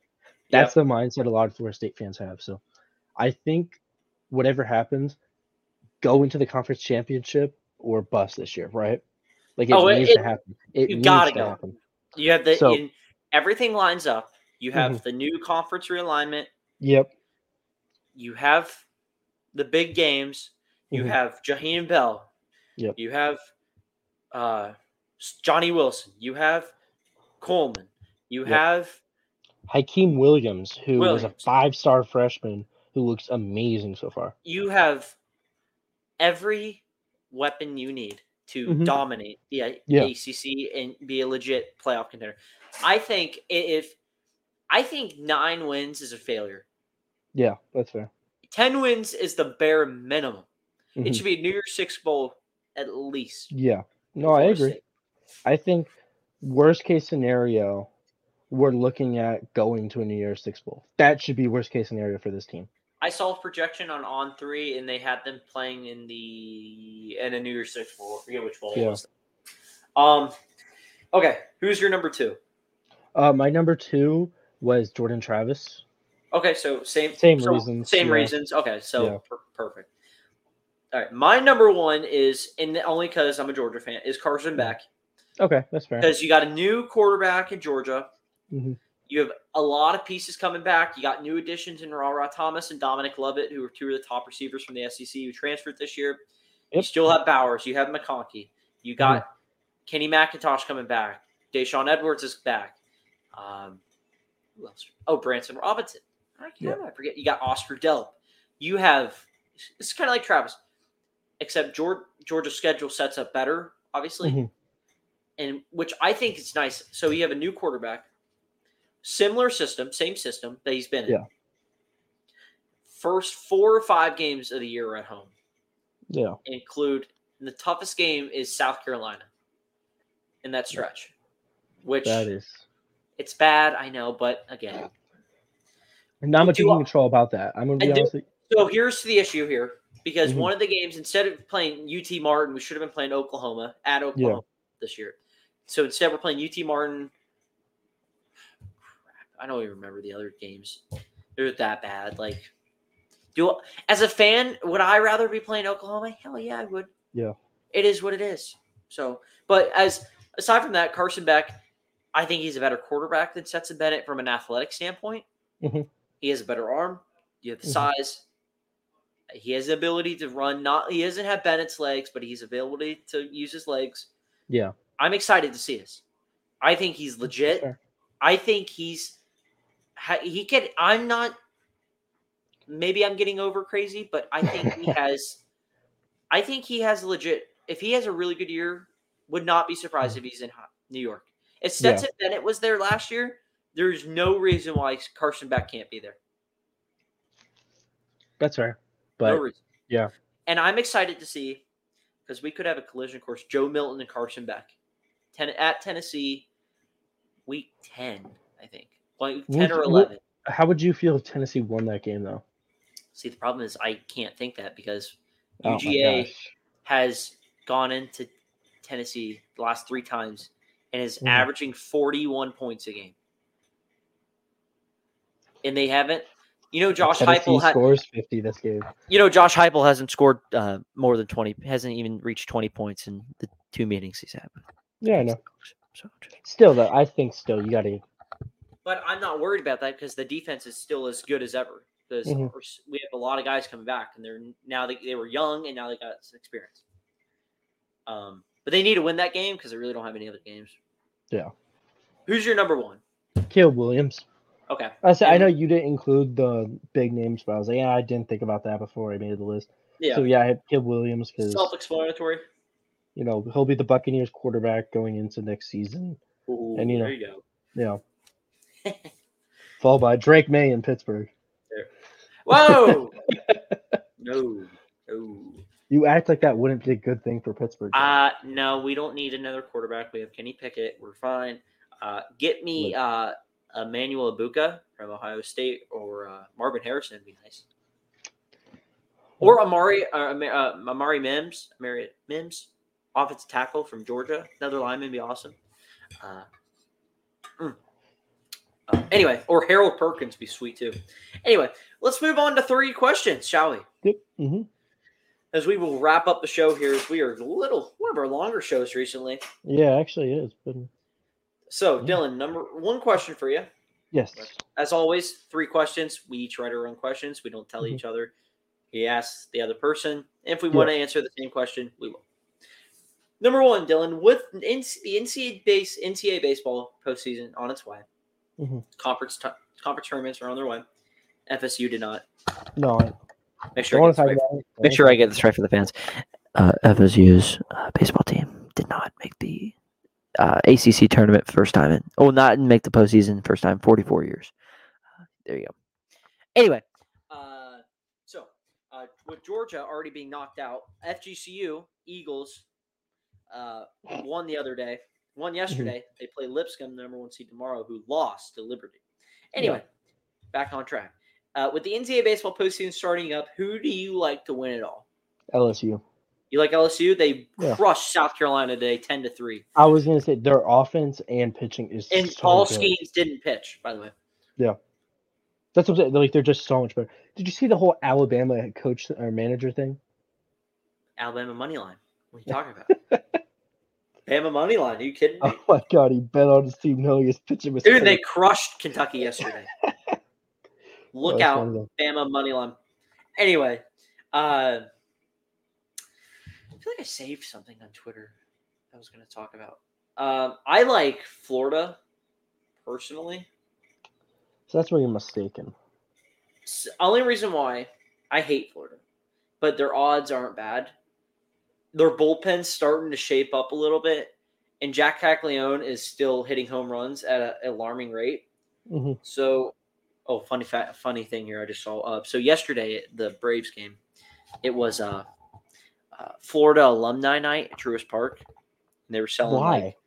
That's the mindset a lot of Florida State fans have. So I think whatever happens, go into the conference championship or bust this year, right? Like it Oh, needs it- to happen. It you gotta to go. happen. You have the So- in, everything lines up. You have Mhm. the new conference realignment. Yep. You have the big games. You Mhm. have Jaheim Bell. Yep. You have uh, Johnny Wilson. You have Coleman. You Yep. have Hykeem Williams, who was a five star freshman who looks amazing so far. you have every weapon you need to Mhm. dominate the A- Yeah. ACC and be a legit playoff contender. I think if I think nine wins is a failure. Yeah, that's fair. Ten wins is the bare minimum. Mhm. It should be a New Year's Six bowl at least. Yeah. No, I agree. State. I think worst case scenario, we're looking at going to a New Year's Six bowl. That should be worst case scenario for this team. I saw a projection on on three, and they had them playing in the in a New Year's Six bowl. I forget which bowl it Yeah. was. Um. Okay, who's your number two? Uh, my number two was Jordan Travis. Okay, so same Same so reasons, Same yeah. reasons. Okay, so Yeah. per- perfect. All right, my number one is, and only because I'm a Georgia fan, is Carson Beck Okay, that's fair. because you got a new quarterback in Georgia. Mhm. You have a lot of pieces coming back. You got new additions in Rara Thomas and Dominic Lovett, who are two of the top receivers from the SEC who transferred this year. You still have Bowers. You have McConkey. You got Kenny McIntosh coming back. Deshaun Edwards is back. Um, who else? Oh, Branson Robinson. I can't Yep. I forget. You got Oscar Delp. You have. It's kind of like Travis, except Georgia, Georgia's schedule sets up better, obviously, Mhm. and which I think is nice. So you have a new quarterback, similar system, same system that he's been in. Yeah. First four or five games of the year are at home Yeah. include the toughest game is South Carolina in that stretch, which That is it's bad, I know, but again. not much you can control about that. I'm gonna be And do- honest. So here's the issue here because Mhm. one of the games, instead of playing UT Martin, we should have been playing Oklahoma at Oklahoma this year. So instead, we're playing UT Martin. I don't even remember the other games. They're that bad. Like, do as a fan, would I rather be playing Oklahoma? Hell yeah, I would. Yeah. It is what it is. So, but as aside from that, Carson Beck, I think he's a better quarterback than Stetson Bennett from an athletic standpoint. Mhm. He has a better arm. You have the Mhm. size. He has the ability to run. Not he doesn't have Bennett's legs, but he's ability to use his legs. Yeah. I'm excited to see this. I think he's legit. Fair. I think he's he could. I'm not. Maybe I'm getting over crazy, but I think he has. I think he has legit. If he has a really good year, would not be surprised if he's in New York. If Yeah. Stetson Bennett was there last year, there's no reason why Carson Beck can't be there. That's fair. no But reason. yeah. And I'm excited to see because we could have a collision course: Joe Milton and Carson Beck, ten at Tennessee, week ten, I think, like ten or eleven. how would you feel if Tennessee won that game though? See, the problem is I can't think that because Oh UGA gosh. has gone into Tennessee the last three times and is Mhm. averaging 41 points a game. And they haven't, you know, Josh Tennessee Heupel, scores 50 this game. you know, Josh Heupel hasn't scored uh, more than 20, hasn't even reached 20 points in the two meetings he's had. Yeah, I know. So, Still though, I think still you got to but I'm not worried about that because the defense is still as good as ever. Because Mhm. s- we have a lot of guys coming back, and they're now they, they were young, and now they got some experience. Um, but they need to win that game because they really don't have any other games. Yeah. Who's your number one? Caleb Williams. Okay. I said I know you didn't include the big names, but I was like, yeah, I didn't think about that before I made the list. Yeah. So yeah, I had Caleb Williams because Self-explanatory. you know he'll be the Buccaneers quarterback going into next season. Ooh, And, you know- there you go. Know, followed by Drake Maye in Pittsburgh. Whoa. no. No. You act like that wouldn't be a good thing for Pittsburgh. Uh no, we don't need another quarterback. We have Kenny Pickett. We're fine. Uh, get me uh, Emmanuel Abuka from Ohio State or uh, Marvin Harrison would be nice. Or Amari uh, uh, Amari Mims, Amari Mims, offensive tackle from Georgia. Another lineman would be awesome. Uh, mm. Uh, anyway, or Harold Perkins be sweet too. Anyway, let's move on to three questions, shall we? Yep. hmm As we will wrap up the show here, as we are a little one of our longer shows recently. Yeah, actually, it is. But So, Yeah. Dylan, number one question for you. yes, As always, three questions. We each write our own questions. We don't tell Mhm. each other. He asks the other person. If we Yeah. want to answer the same question, we will. Number one, Dylan, with the NCAA base NCAA baseball postseason on its way, Mhm. conference t- conference tournaments are on their way. FSU did not. no, I Make sure don't I get this right. about. Make sure I get this right for the fans. Uh, FSU's uh, baseball team did not make the uh, ACC tournament first time in. Oh, not make the postseason first time in 44 years. Uh, there you go. Anyway, uh, so uh, with Georgia already being knocked out, FGCU Eagles uh, won the other day. Won yesterday. They play Lipscomb, the number one seed tomorrow, who lost to Liberty. Anyway, back on track. Uh, with the NCAA baseball postseason starting up, who do you like to win it all? LSU. You like LSU? They Yeah. crushed South Carolina today, ten to three. I was gonna say their offense and pitching is And so Paul good. Skenes didn't pitch, by the way. Yeah, that's what I'm saying. Like they're just so much better. Did you see the whole Alabama coach or manager thing? Alabama money line. What are you talking about? Bama money line. Are you kidding me? Oh my god, he bet on his team knowing his pitching was Dude, they crushed Kentucky yesterday. Look out. Bama money line. Anyway, uh, I feel like I saved something on Twitter I was going to talk about. Um, I like Florida personally. So that's where you're mistaken. S- only reason why I hate Florida, but their odds aren't bad. Their bullpen's starting to shape up a little bit, and Jack Caglione is still hitting home runs at an alarming rate. hmm So, oh, funny fact, funny thing here I just saw. Uh, so yesterday, the Braves game, it was uh, uh, Florida alumni night at Truist Park, and they were selling Why? like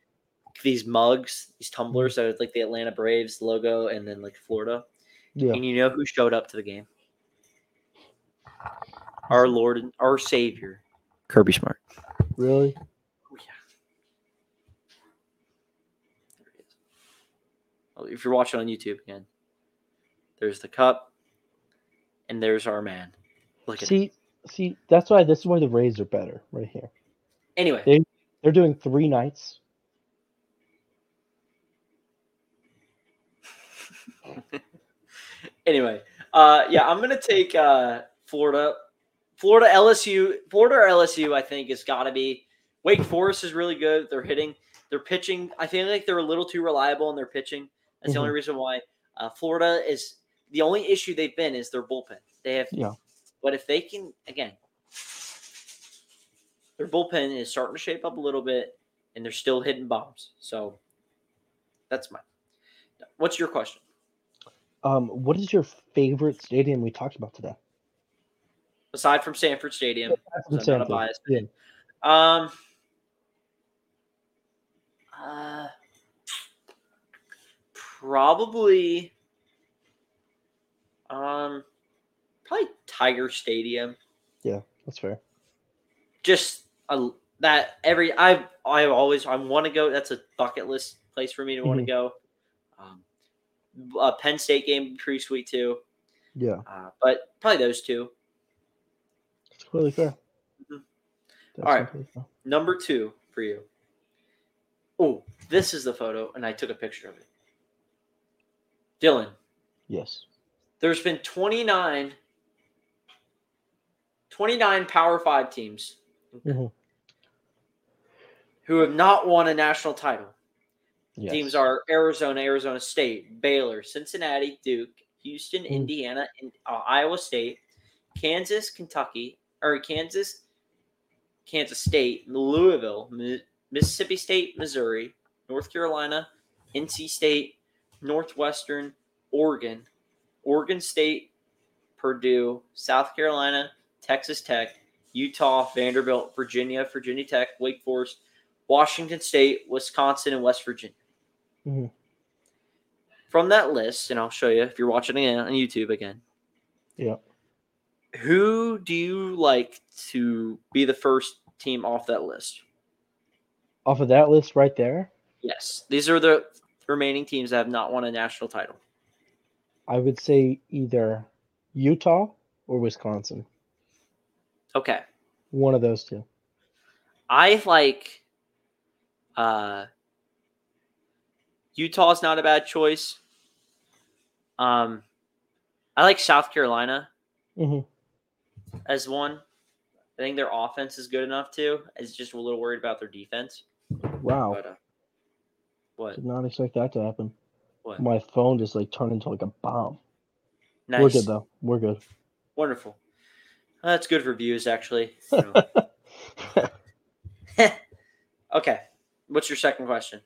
these mugs, these tumblers that was like the Atlanta Braves logo, and then like Florida. Yeah. And you know who showed up to the game? Our Lord and our Savior, Kirby Smart. Really? Oh, yeah. There he is. Oh, if you're watching on YouTube again, there's the cup, and there's our man. Look at him. See, see, that's why this is why the Rays are better right here. Anyway, They- They're doing three nights. anyway, uh, yeah, I'm gonna take uh, Florida, Florida LSU, Florida or LSU. I think has got to be. Wake Forest is really good. They're hitting. they're pitching, I feel like they're a little too reliable in their pitching. That's the only reason why uh, Florida is the only issue they've been is their bullpen. They have, Yeah. but if they can again, their bullpen is starting to shape up a little bit, and they're still hitting bombs. So that's my. What's your question? Um, what is your favorite stadium we talked about today? Aside from Sanford Stadium, From I'm not a Sanford. bias. Yeah. Um. Uh, probably. Um, probably Tiger Stadium. Yeah, that's fair. Just a, that every I I always I want to go. That's a bucket list place for me to want to go. Um, a Penn State game pretty sweet too. Yeah, Uh, but probably those two. Completely fair. Mhm. All right. fair. Number two for you. Oh, this is the photo, and I took a picture of it. Dylan, Yes. there's been 29, 29 Power Five teams Mhm. who have not won a national title. Yes. Teams are Arizona, Arizona State, Baylor, Cincinnati, Duke, Houston, Mm. Indiana, and uh, Iowa State, Kansas, Kentucky, or Kansas, Kansas State, Louisville, Mississippi State, Missouri, North Carolina, NC State, Northwestern, Oregon, Oregon State, Purdue, South Carolina, Texas Tech, Utah, Vanderbilt, Virginia, Virginia Tech, Wake Forest, Washington State, Wisconsin, and West Virginia. Mhm. From that list, and I'll show you if you're watching again on YouTube again. Yeah. Who do you like to be the first team off that list? Off of that list right there, Yes, these are the remaining teams that have not won a national title. I would say either Utah or Wisconsin. Okay, One of those two. I like. Uh, Utah's not a bad choice. Um, I like South Carolina hmm as one. I think their offense is good enough too. I was just a little worried about their defense. Wow. But uh, what? Did not expect that to happen. What? My phone just like turned into like a bomb. Nice. We're good though. We're good. Wonderful. Uh, That's good for views, actually. Know. okay. What's your second question?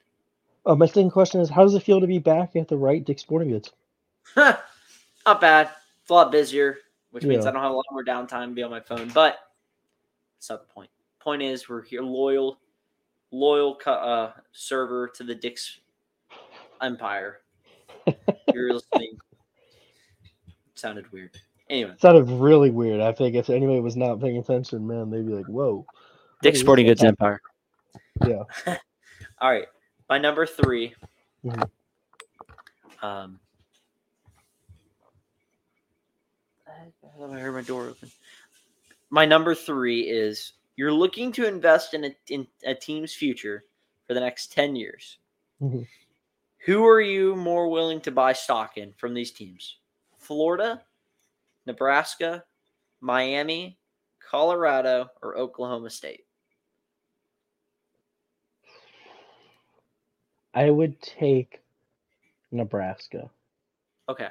Uh, my second question is: How does it feel to be back at the right Dick Sporting Goods? Not bad. It's a lot busier, which means I don't have a lot more downtime to be on my phone. But that's not the point. Point is, we're here loyal, loyal uh, server to the Dick's empire. You're listening. sounded weird. Anyway, It sounded really weird. I think if anybody was not paying attention, man, they'd be like, "Whoa." Dick's is Sporting? Goods Empire. Yeah. All right. My number 3 Mhm. Um. I heard my door open. My number three is you're looking to invest in a, in a team's future for the next 10 years. Mhm. Who are you more willing to buy stock in from these teams? Florida, Nebraska, Miami, Colorado, or Oklahoma State? I would take Nebraska Okay.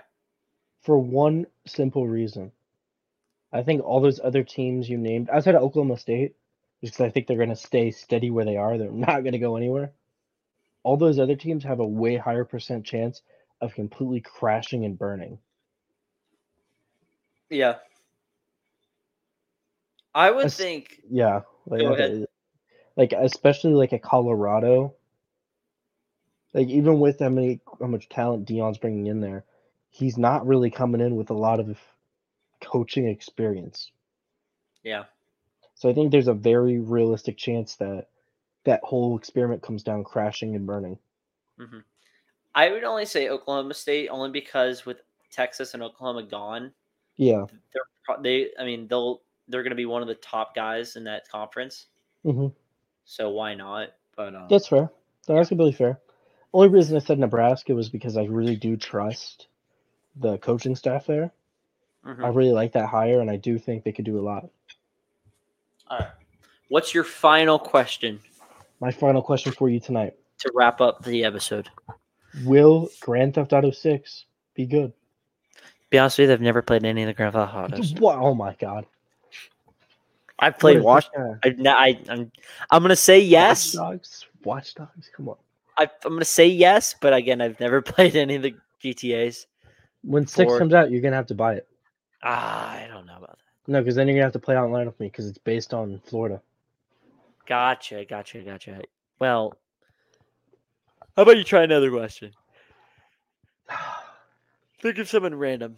for one simple reason. I think all those other teams you named, outside of Oklahoma State, just because I think they're going to stay steady where they are, they're not going to go anywhere. All those other teams have a way higher percent chance of completely crashing and burning. Yeah. I would That's- think Yeah, like, ahead. like especially like a Colorado. Like even with how many how much talent Deion's bringing in there, he's not really coming in with a lot of coaching experience. yeah. So I think there's a very realistic chance that that whole experiment comes down crashing and burning. hmm I would only say Oklahoma State only because with Texas and Oklahoma gone, Yeah. they're they I mean they'll they're going to be one of the top guys in that conference. hmm So why not? But um, That's fair. That's completely fair. Only reason I said Nebraska was because I really do trust the coaching staff there. Mhm. I really like that hire, and I do think they could do a lot. all right. What's your final question? My final question for you tonight: to wrap up the episode. Will Grand Theft Auto Six be good? Be honest with you, I've never played any of the Grand Theft Autos. What? Oh my god! I've played Watch. I, I, I'm, I'm gonna say yes. Watch Dogs. Watch Dogs. Come on. I, I'm gonna say yes, but again, I've never played any of the GTA's. When six Or- comes out, you're gonna have to buy it. Ah, I don't know about that. No, because then you're gonna have to play online with me because it's based on Florida. Gotcha, gotcha, gotcha. Well, how about you try another question? Think of someone random.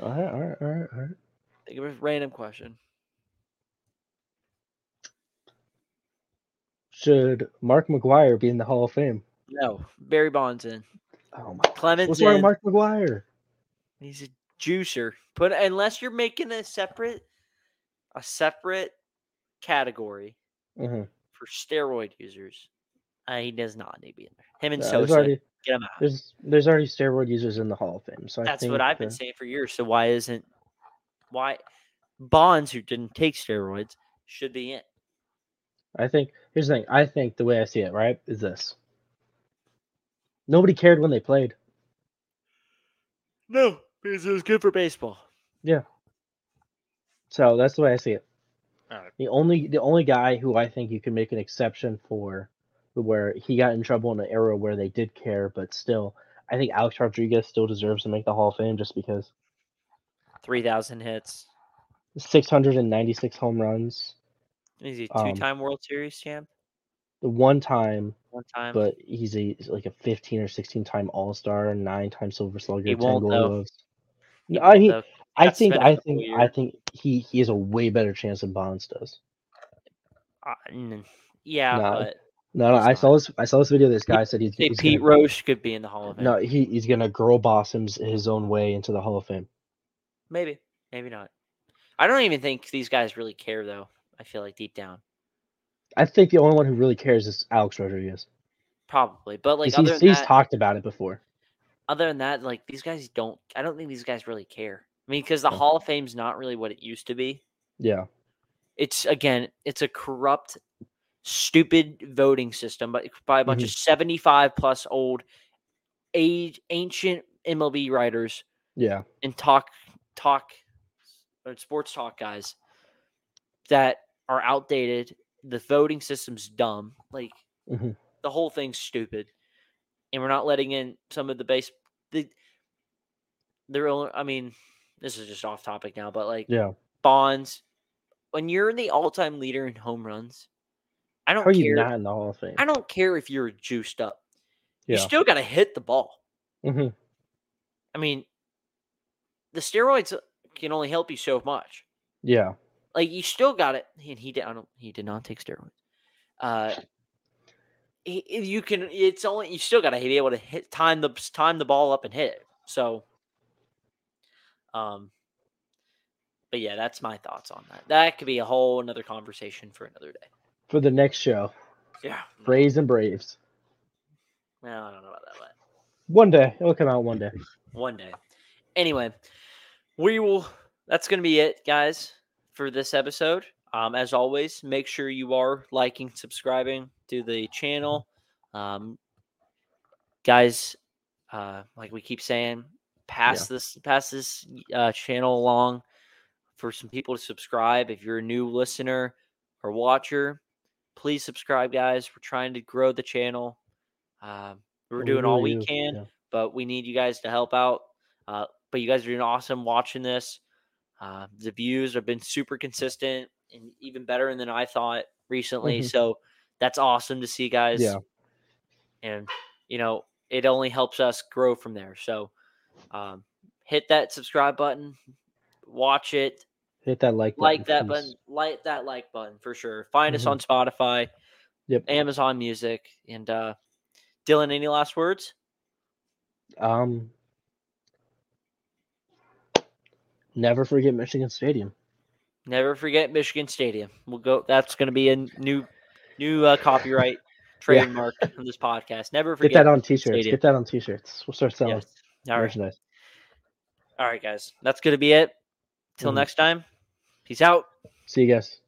all right, all right, all right, all right. Think of a random question. Should Mark McGwire be in the Hall of Fame? No, Barry Bonds in. Oh my! Clemens What's wrong with. Mark McGwire? He's a juicer. Put unless you're making a separate, a separate category Mhm. for steroid users. Uh, he does not need to be in there. Him and No, Sosa, already get him out. there's there's already steroid users in the Hall of Fame. So I That's what I've been saying for years. So why isn't why Bonds, who didn't take steroids, should be in? I think here's the thing. I think the way I see it, right, is this. Nobody cared when they played. No, because it was good for baseball. Yeah. So that's the way I see it. Alright. The only the only guy who I think you can make an exception for where he got in trouble in an era where they did care, but still I think Alex Rodriguez still deserves to make the Hall of Fame just because Three thousand hits. six hundred and ninety six home runs. Is he Um, two-time World Series champ? The one time, One time. but he's a like a fifteen or sixteen time All Star, nine time Silver Slugger, He 10 won't, Gold though. Gloves. He No, he- I think I think I think he he has a way better chance than Bonds does. Uh, n- yeah, Nah, but No, no, I not. saw this. I saw this video. This guy said he's, he's Pete gonna, Roche could be in the Hall of Fame. no, he, he's gonna girl boss him his own way into the Hall of Fame. Maybe, maybe not. I don't even think these guys really care, though. I feel like deep down, I think the only one who really cares is Alex Rodriguez. probably. But like other he's, he's that, talked about it before. Other than that, like these guys don't. I don't think these guys really care. I mean, because the No. Hall of Fame's not really what it used to be. Yeah, It's again, it's a corrupt, stupid voting system, but by a bunch of seventy-five plus old, age ancient MLB writers yeah, and talk talk or sports talk guys that are outdated. The voting system's dumb. Like Mhm. the whole thing's stupid, and we're not letting in some of the base. The they're only. I mean, this is just off topic now, but like yeah. Bonds, when you're the all-time leader in home runs, I don't How are you care. not in the Hall of Fame? I don't care if you're juiced up. You Yeah. still got to hit the ball. hmm I mean, the steroids can only help you so much. Yeah, Like you still got it, and he did. I don't. He did not take steroids. Uh, you can. It's only you still got to be able to hit time the time the ball up and hit it. So, um, but yeah, that's my thoughts on that. That could be a whole another conversation for another day. for the next show, Yeah, Braves and Braves. well, I don't know about that, but One day it'll come out. One day. one day. Anyway, we will. That's going to be it, guys, for this episode. Um, as always, make sure you are liking, subscribing to the channel. Um, guys, uh, like we keep saying, pass this pass this uh, channel along for some people to subscribe. If you're a new listener or watcher, please subscribe, guys. We're trying to grow the channel. Um, we're We doing all we do, can yeah. but we need you guys to help out. Uh, but you guys are doing awesome watching this. Uh, the views have been super consistent and even better than I thought recently. Mhm. So that's awesome to see, guys. Yeah. And, you know, it only helps us grow from there. So um, hit that subscribe button, watch it, Hit that like button, like that please. button, like that like button for sure. Find us Mhm. on Spotify, Yep. Amazon Music. And uh, Dylan, any last words? Um, never forget Michigan Stadium. Never forget Michigan Stadium. We'll go. That's going to be a new, new uh, copyright trademark from this podcast. Never forget. Get that on T-shirts. Get that on T-shirts. We'll start selling Yes. All right. merchandise. All right, guys. That's going to be it. Till Mhm. next time. Peace out. See you guys.